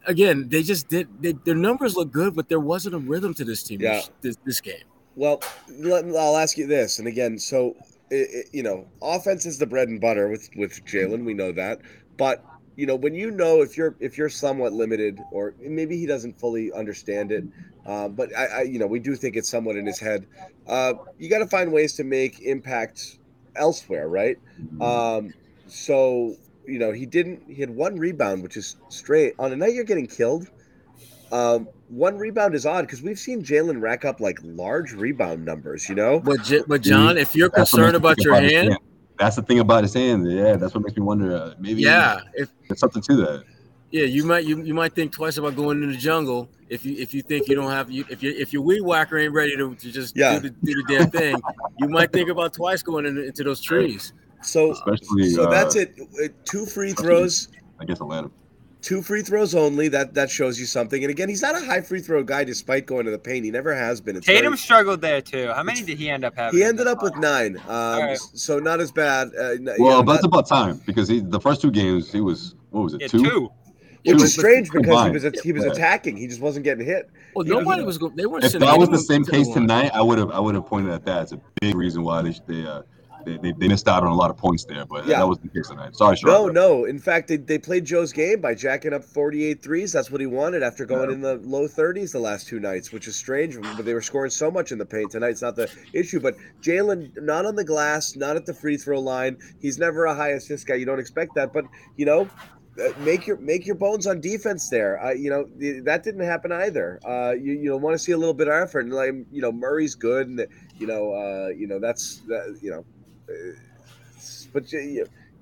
again, they just did. They, their numbers look good, but there wasn't a rhythm to this team Yeah. this, this game. Well, let, I'll ask you this, and again, so i i you know, offense is the bread and butter with with Jaylen. We know that, but you know, when you know if you're if you're somewhat limited, or maybe he doesn't fully understand it, uh, but I, I, you know, we do think it's somewhat in his head. Uh, you got to find ways to make impact elsewhere, right? Um, so you know, he didn't. He had one rebound, which is straight on a night you're getting killed. Um, one rebound is odd because we've seen Jaylen rack up like large rebound numbers, you know. But J- but John, if you're That's concerned about your his hand, That's the thing about his hand. Yeah, that's what makes me wonder. Uh, maybe yeah, if there's something to that. yeah, you might you, you might think twice about going into the jungle if you if you think you don't have you if you if your weed whacker ain't ready to, to just Yeah. do, the, do the damn thing, you might think about twice going into, into those trees. So Especially, so uh, that's it. Two free throws, I guess Atlanta. Two free throws only. That that shows you something. And again, he's not a high free throw guy, despite going to the paint. He never has been. It's Tatum very- struggled there too. How many did he end up having? he ended up with nine. Um, right. So not as bad. Uh, Well, know, but it's not- about time because he the first two games he was what was it Yeah, two? two. which Two is strange because he was he was attacking. He just wasn't getting hit. Well, You nobody he- was going. They weren't. If that was the same case tonight, I would have I would have pointed at that as a big reason why they they uh, they, they, they missed out on a lot of points there. But Yeah. that was the case tonight. Sorry, Sean. No, no. In fact, they, they played Joe's game by jacking up 48 threes. That's what he wanted after going Yeah. in the low 30s the last two nights, which is strange. But they were scoring so much in the paint tonight. It's not the issue. But Jaylen, not on the glass, not at the free throw line. He's never a high assist guy. You don't expect that. But you know, uh, make your make your bones on defense there. Uh, you know that didn't happen either. Uh, you you know want to see a little bit of effort. And like you know Murray's good, and you know uh, you know that's that you know. But you,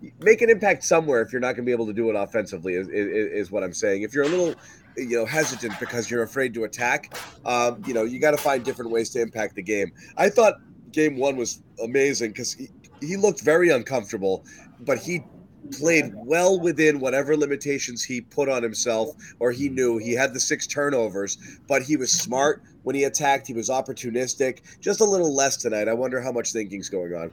you make an impact somewhere if you're not going to be able to do it offensively is, is, is what I'm saying. If you're a little you know hesitant because you're afraid to attack, um, you know you got to find different ways to impact the game. I thought game one was amazing because he, he looked very uncomfortable, but he played well within whatever limitations he put on himself or he knew. He had the six turnovers but he was smart when he attacked. He was opportunistic just a little less tonight. I wonder how much thinking's going on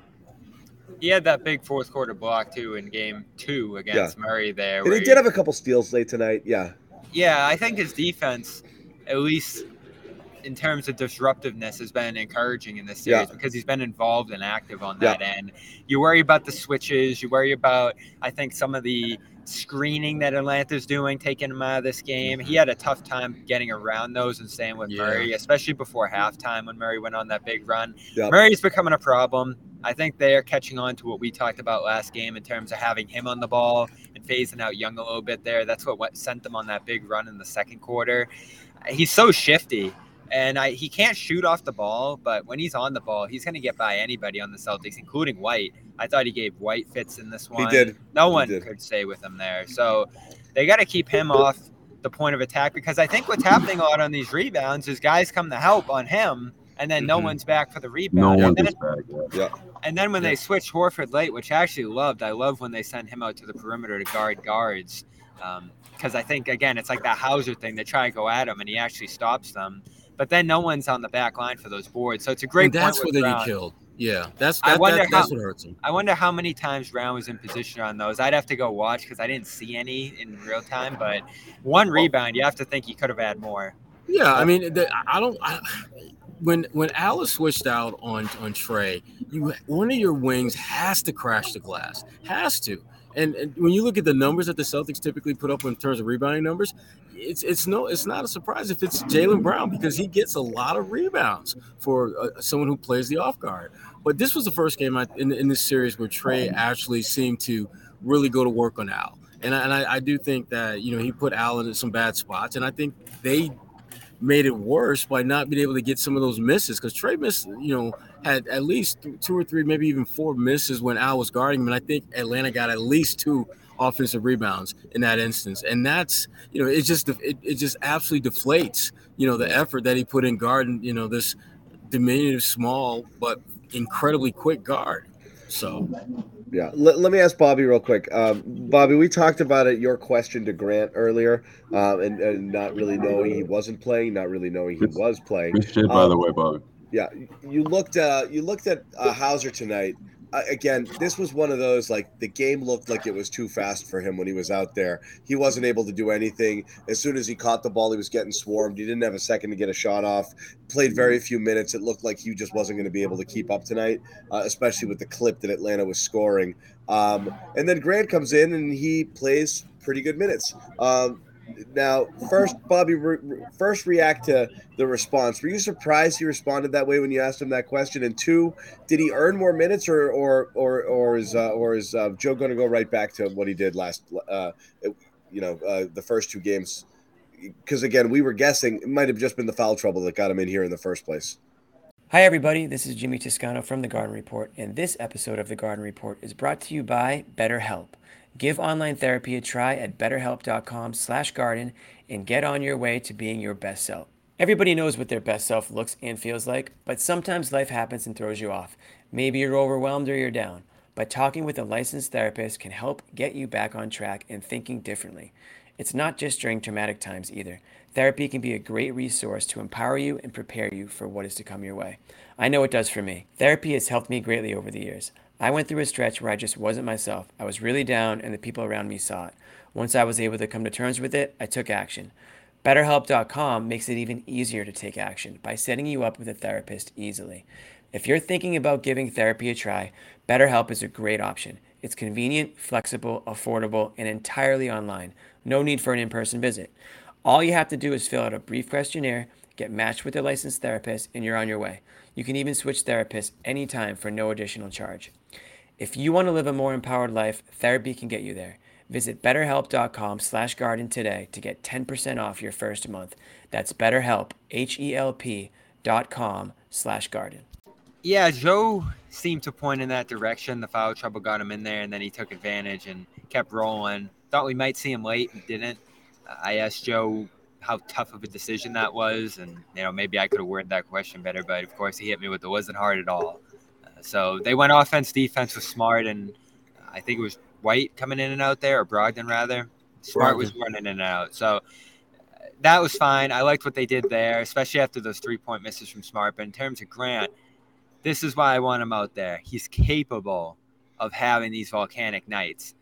He had that big fourth quarter block too in game two against Murray there. and he did have a couple steals late tonight yeah Yeah, I think his defense, at least in terms of disruptiveness, has been encouraging in this series Yeah. because he's been involved and active on Yeah. that end. You worry about the switches. You worry about, I think, some of the screening that Atlanta's doing, taking him out of this game. He mm-hmm. had a tough time getting around those and staying with Yeah. Murray, especially before halftime when Murray went on that big run. yeah Murray's becoming a problem. I think they are catching on to what we talked about last game in terms of having him on the ball and phasing out Young a little bit there. That's what sent them on that big run in the second quarter. He's so shifty, and I, he can't shoot off the ball, but when he's on the ball, he's going to get by anybody on the Celtics, including White. I thought he gave White fits in this one. He did. No one did. could stay with him there. So they got to keep him off the point of attack because I think what's happening a lot on these rebounds is guys come to help on him, and then no Mhm. one's back for the rebound. one and, then, back. Yeah. and then when they switch Horford late, which I actually loved, I love when they send him out to the perimeter to guard guards. Because I think, again, it's like that Hauser thing. They try to go at him, and he actually stops them. But then no one's on the back line for those boards. So it's a great And that's with they Brown. get uh, killed. Yeah, that's I wonder that, that's how- what hurts him. I wonder how many times Brown was in position on those. I'd have to go watch because I didn't see any in real time. But one rebound, you have to think he could have had more. Yeah, I mean, the, I don't. I, when when Alice switched out on on Trae, you one of your wings has to crash the glass, has to. And, and, when you look at the numbers that the Celtics typically put up in terms of rebounding numbers, it's it's no it's not a surprise if it's Jaylen Brown because he gets a lot of rebounds for uh, someone who plays the off guard. But this was the first game I, in, in this series where Trae actually seemed to really go to work on Al. And I, and I, I do think that you know he put Al in some bad spots, and I think they made it worse by not being able to get some of those misses because Trae missed, you know, had at least two or three, maybe even four misses when Al was guarding him. And I think Atlanta got at least two offensive rebounds in that instance. And that's, you know, it just it, it just absolutely deflates, you know, the effort that he put in guarding, you know, this diminutive, small but incredibly quick guard. So yeah. Let, let me ask Bobby real quick. Um, Bobby, we talked about it, your question to Grant earlier, um, and, and, not really knowing he wasn't playing, not really knowing he was playing. Good shit, by um, the way, Bobby. Yeah, you looked. Uh, you looked at uh, Hauser tonight again, this was one of those like the game looked like it was too fast for him when he was out there. He wasn't able to do anything. As soon as he caught the ball, he was getting swarmed. He didn't have a second to get a shot off. Played very few minutes. It looked like he just wasn't going to be able to keep up tonight, uh, especially with the clip that Atlanta was scoring. Um, and then Grant comes in and he plays pretty good minutes. Um, now, first, Bobby, re- first react to the response. Were you surprised he responded that way when you asked him that question? And two, did he earn more minutes, or or or or is uh, or is uh, Joe going to go right back to what he did last? Uh, you know, uh, the first two games. Because again, we were guessing it might have just been the foul trouble that got him in here in the first place. Hi, everybody. This is Jimmy Toscano from the Garden Report, and this episode of the Garden Report is brought to you by BetterHelp. Give online therapy a try at betterhelp.com/garden and get on your way to being your best self. Everybody knows what their best self looks and feels like, but sometimes life happens and throws you off. Maybe you're overwhelmed or you're down. But talking with a licensed therapist can help get you back on track and thinking differently. It's not just during traumatic times either. Therapy can be a great resource to empower you and prepare you for what is to come your way. I know it does for me. Therapy has helped me greatly over the years. I went through a stretch where I just wasn't myself. I was really down, and the people around me saw it. Once I was able to come to terms with it, I took action. BetterHelp.com makes it even easier to take action by setting you up with a therapist easily. If you're thinking about giving therapy a try, BetterHelp is a great option. It's convenient, flexible, affordable, and entirely online. No need for an in person visit. All you have to do is fill out a brief questionnaire, get matched with a licensed therapist, and you're on your way. You can even switch therapists anytime for no additional charge. If you want to live a more empowered life, therapy can get you there. Visit betterhelp.com slash garden today to get 10% off your first month. That's betterhelp, H-E-L-P dot com slash garden. Yeah, Joe seemed to point in that direction. The foul trouble got him in there, and then he took advantage and kept rolling. Thought we might see him late, didn't. I asked Joe how tough of a decision that was, and you know maybe I could have worded that question better, but of course he hit me with it wasn't hard at all. So they went offense, defense was smart, and I think it was White coming in and out there, or Brogdon rather. Smart was running in and out. So uh, that was fine. I liked what they did there, especially after those three point misses from Smart. But in terms of Grant, this is why I want him out there. He's capable of having these volcanic nights.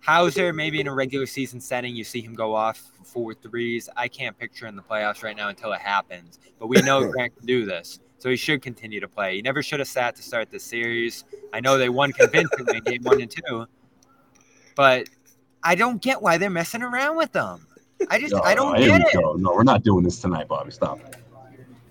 Hauser, maybe in a regular season setting, you see him go off four threes. I can't picture in the playoffs right now until it happens. But we know Grant can do this. So he should continue to play. He never should have sat to start the series. I know they won convincingly in game one and two, but I don't get why they're messing around with them. I just I don't get it. Go. No, we're not doing this tonight, Bobby. Stop.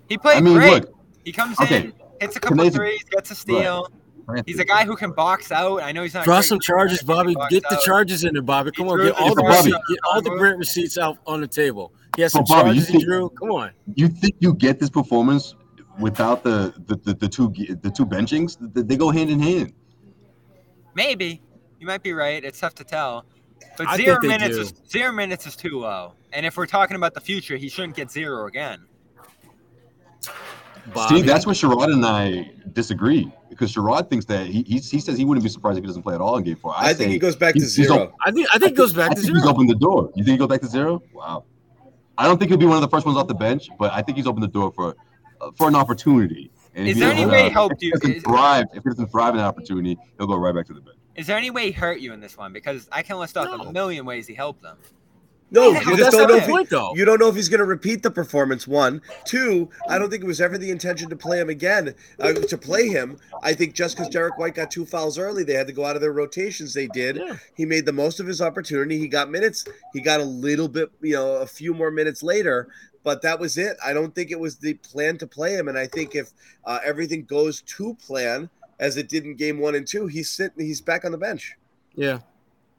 He played I mean, great. Look, he comes okay. in, hits a couple threes, gets a steal. Right. He's a guy who can box out. I know he's not. Draw some charges, Bobby. Get the out. charges in there, Bobby. Come on, get all the receipts, get all the Grant receipts out on the table. He has some so, Bobby, charges he drew. Come on. You think you get this performance without the the, the, the two the two benchings, they go hand in hand. Maybe you might be right. It's tough to tell. But zero minutes is zero minutes is too low. And if we're talking about the future, he shouldn't get zero again. Bobby. See, that's where Sherrod and I disagree because Sherrod thinks that he, he, he says he wouldn't be surprised if he doesn't play at all in Game Four. I, I think he goes back to zero. I think I think he goes back I to zero. He's opened the door. You think he goes back to zero? Wow. I don't think he'll be one of the first ones off the bench, but I think he's opened the door for for an opportunity. And is there any way he helped you? If thrive, if he doesn't thrive in that opportunity, he'll go right back to the bench. Is there any way he hurt you in this one? Because I can list off no. a million ways he helped them. No, you just don't know if he, though. you don't know if he's going to repeat the performance. One, two. I don't think it was ever the intention to play him again. Uh, to play him, I think just because Derrick White got two fouls early, they had to go out of their rotations. They did. Yeah. He made the most of his opportunity. He got minutes. He got a little bit, you know, a few more minutes later. But that was it. I don't think it was the plan to play him. And I think if uh, everything goes to plan as it did in game one and two, he's sitting. He's back on the bench. Yeah.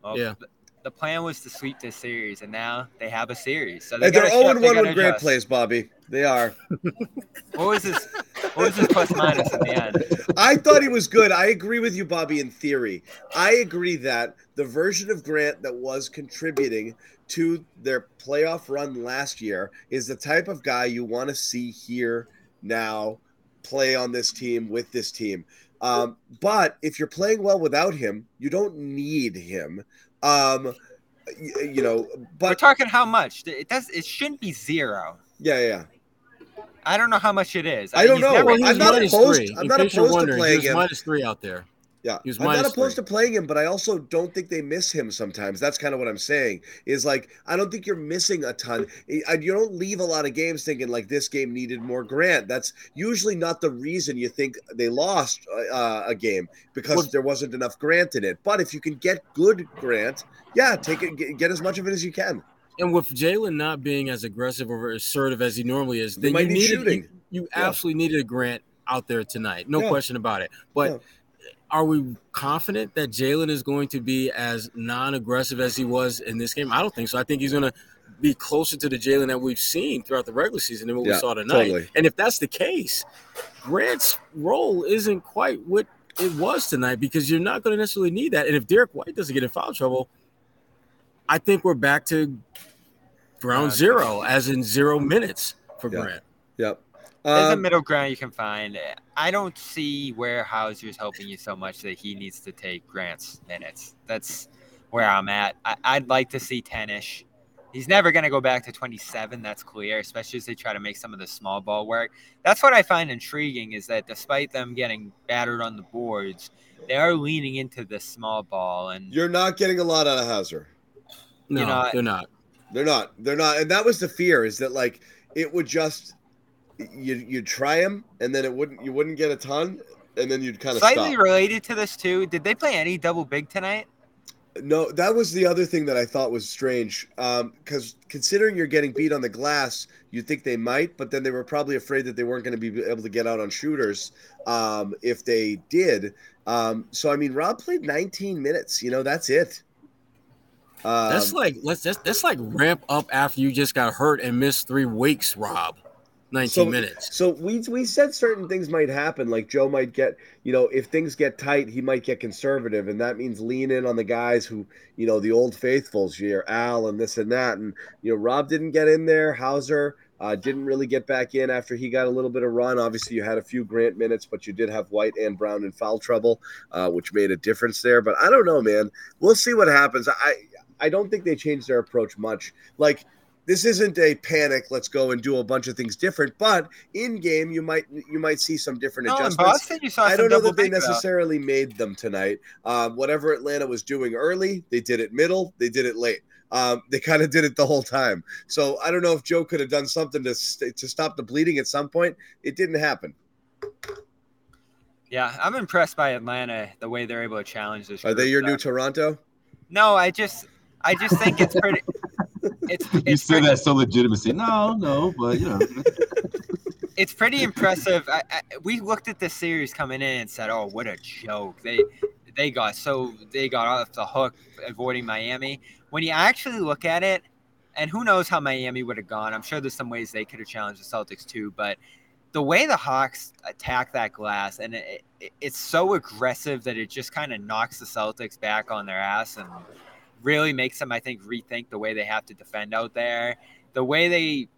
Well, Yeah. Th- The plan was to sweep this series, and now they have a series. So they they're gotta 0 shut- and they 1 gotta with Grant plays, Bobby. They are. What was his? What was his plus minus in the end? I thought he was good. I agree with you, Bobby, in theory. I agree that the version of Grant that was contributing to their playoff run last year is the type of guy you want to see here now play on this team with this team. Um, but if you're playing well without him, you don't need him. Um, y- you know, but We're talking how much? It does. It shouldn't be zero. yeah, yeah. I don't know how much it is. I don't he's know. never- Well, I'm not minus opposed- three. I'm In not case opposed to wondering, he playing him. minus three out there. Yeah, He was I'm not opposed three. to playing him, but I also don't think they miss him sometimes. That's kind of what I'm saying. Is like I don't think you're missing a ton. You don't leave a lot of games thinking like this game needed more Grant. That's usually not the reason you think they lost uh, a game because Well- there wasn't enough Grant in it. But if you can get good Grant, yeah, take it, get, as much of it as you can. And with Jaylen not being as aggressive or assertive as he normally is, You then might you need needed shooting. you Yeah. absolutely needed a Grant out there tonight. No Yeah. question about it. But are we confident that Jaylen is going to be as non-aggressive as he was in this game? I don't think so. I think he's going to be closer to the Jaylen that we've seen throughout the regular season than what we saw tonight. totally. And if that's the case, Grant's role isn't quite what it was tonight because you're not going to necessarily need that. And if Derrick White doesn't get in foul trouble, I think we're back to ground Yeah. zero, as in zero minutes for Yeah. Grant. Yep. There's a Um, middle ground you can find. I don't see where Hauser's helping you so much that he needs to take Grant's minutes. That's where I'm at. I, I'd like to see 10 ish. He's never going to go back to 27. That's clear, especially as they try to make some of the small ball work. That's what I find intriguing is that despite them getting battered on the boards, they are leaning into the small ball. And you're not getting a lot out of Hauser. No, know, they're not. They're not. They're not. And that was the fear is that like it would just you you'd try them, and then it wouldn't you wouldn't get a ton and then you'd kind of slightly stop. related to this, too, did they play any double big tonight? No, that was the other thing that I thought was strange. Um, because considering you're getting beat on the glass, you'd think they might, but then they were probably afraid that they weren't going to be able to get out on shooters um, if they did. Um, so I mean, Rob played 19 minutes. You know, that's it. Um, That's like let's that's, that's like ramp up after you just got hurt and missed three weeks, Rob. 19 so, minutes. So we we said certain things might happen. Like Joe might get, you know, if things get tight, he might get conservative, and that means lean in on the guys who, you know, the old faithfuls, here, Al and this and that. And you know, Rob didn't get in there. Hauser uh, didn't really get back in after he got a little bit of run. Obviously, you had a few Grant minutes, but you did have White and Brown in foul trouble, uh, which made a difference there. But I don't know, man. We'll see what happens. I I don't think they changed their approach much. Like this isn't a panic. Let's go and do a bunch of things different. But in game, you might you might see some different No, adjustments. Boston, you saw I don't know that they necessarily made them tonight. Um, whatever Atlanta was doing early, they did it middle. They did it late. Um, they kind of did it the whole time. So I don't know if Joe could have done something to st- to stop the bleeding at some point. It didn't happen. Yeah, I'm impressed by Atlanta the way they're able to challenge this. Are they your though. new Toronto? No, I just, I just think it's pretty. It's You it's say pretty, that so legitimacy. No, no, but you know, it's pretty impressive. I, I, we looked at this series coming in and said, "Oh, what a joke!" They they got so they got off the hook avoiding Miami. When you actually look at it, and who knows how Miami would have gone? I'm sure there's some ways they could have challenged the Celtics too, but the way the Hawks attack that glass and it, it, it's so aggressive that it just kind of knocks the Celtics back on their ass and really makes them, I think, rethink the way they have to defend out there. The way they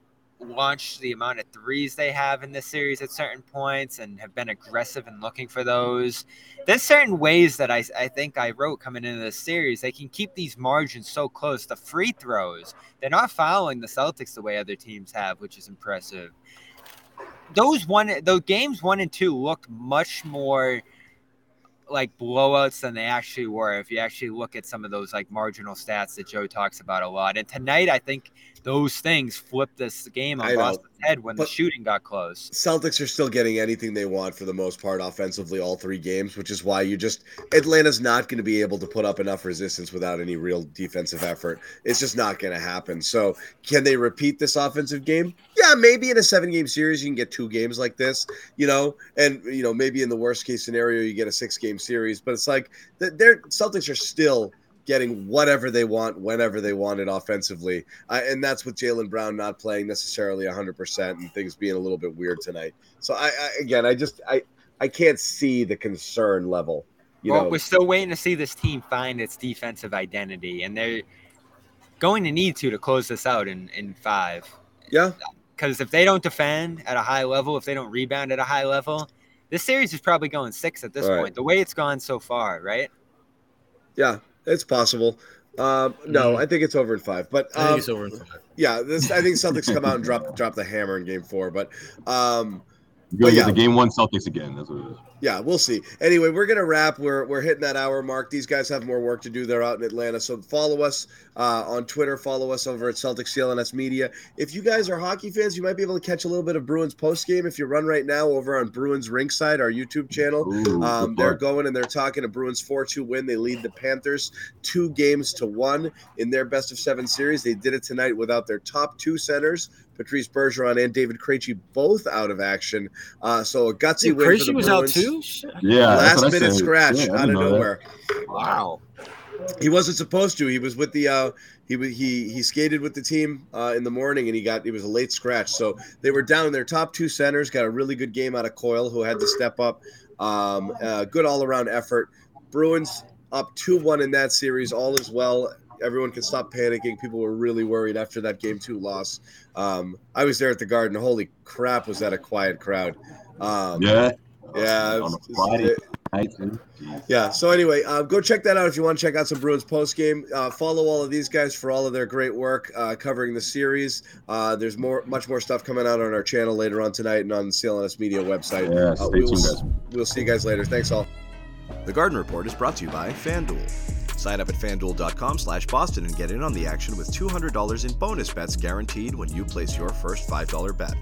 launch the amount of threes they have in this series at certain points and have been aggressive in looking for those. There's certain ways that I, I think I wrote coming into this series. They can keep these margins so close. The free throws, they're not following the Celtics the way other teams have, which is impressive those one those games one and two looked much more like blowouts than they actually were if you actually look at some of those like marginal stats that Joe talks about a lot. And tonight, I think those things flipped this game on Boston's head when the shooting got close. Celtics are still getting anything they want for the most part offensively all three games, which is why you just Atlanta's not going to be able to put up enough resistance without any real defensive effort. It's just not going to happen. So, can they repeat this offensive game? Yeah, maybe in a seven game series you can get two games like this, you know, and you know maybe in the worst case scenario you get a six game series, but it's like the their Celtics are still getting whatever they want whenever they want it offensively. Uh, and that's with Jaylen Brown not playing necessarily 100% and things being a little bit weird tonight. So I, I again, I just I I can't see the concern level. You well, know, we're still waiting to see this team find its defensive identity, and they're going to need to to close this out in in five. Yeah. Because if they don't defend at a high level, if they don't rebound at a high level, this series is probably going six at this All point. The way it's gone so far, right? Yeah, it's possible. Um, no, I think it's over in five. But I think um, it's over in five. Yeah, this I think Celtics come out and drop drop the hammer in Game Four. But um, You're gonna yeah, get the game one Celtics again. That's what it is. yeah, we'll see. Anyway, we're gonna wrap. We're we're hitting that hour mark. These guys have more work to do. They're out in Atlanta, so follow us uh, on Twitter. Follow us over at Celtics CLNS Media. If you guys are hockey fans, you might be able to catch a little bit of Bruins post game if you run right now over on Bruins Ringside, our YouTube channel. Ooh, Um, they're going and they're talking a Bruins 4 2 win. They lead the Panthers two games to one in their best of seven series. They did it tonight without their top two centers, Patrice Bergeron and David Krejci, both out of action. Uh, so a gutsy Dude, win. for the was out too. Yeah, Last minute said. scratch Yeah, out of didn't that. nowhere. Wow. He wasn't supposed to. He was with the uh, he wa- he he skated with the team uh, in the morning, and he got it was a late scratch. So they were down their top two centers. Got a really good game out of Coyle, who had to step up. Um, uh, good all around effort. Bruins up two one in that series. All is well. Everyone can stop panicking. People were really worried after that game two loss. Um, I was there at the Garden. Holy crap, was that a quiet crowd? Um, Yeah. yeah. On was- a Friday it- night. yeah. So anyway, uh, go check that out if you want to check out some Bruins post game. Uh, follow all of these guys for all of their great work uh, covering the series. Uh, there's more, much more stuff coming out on our channel later on tonight and on the CLNS Media website. Yeah, Uh, stay we tuned, s- guys. we'll see you guys later. Thanks all. The Garden Report is brought to you by FanDuel. Sign up at fanduel.com slash Boston and get in on the action with $200 in bonus bets guaranteed when you place your first $5 bet.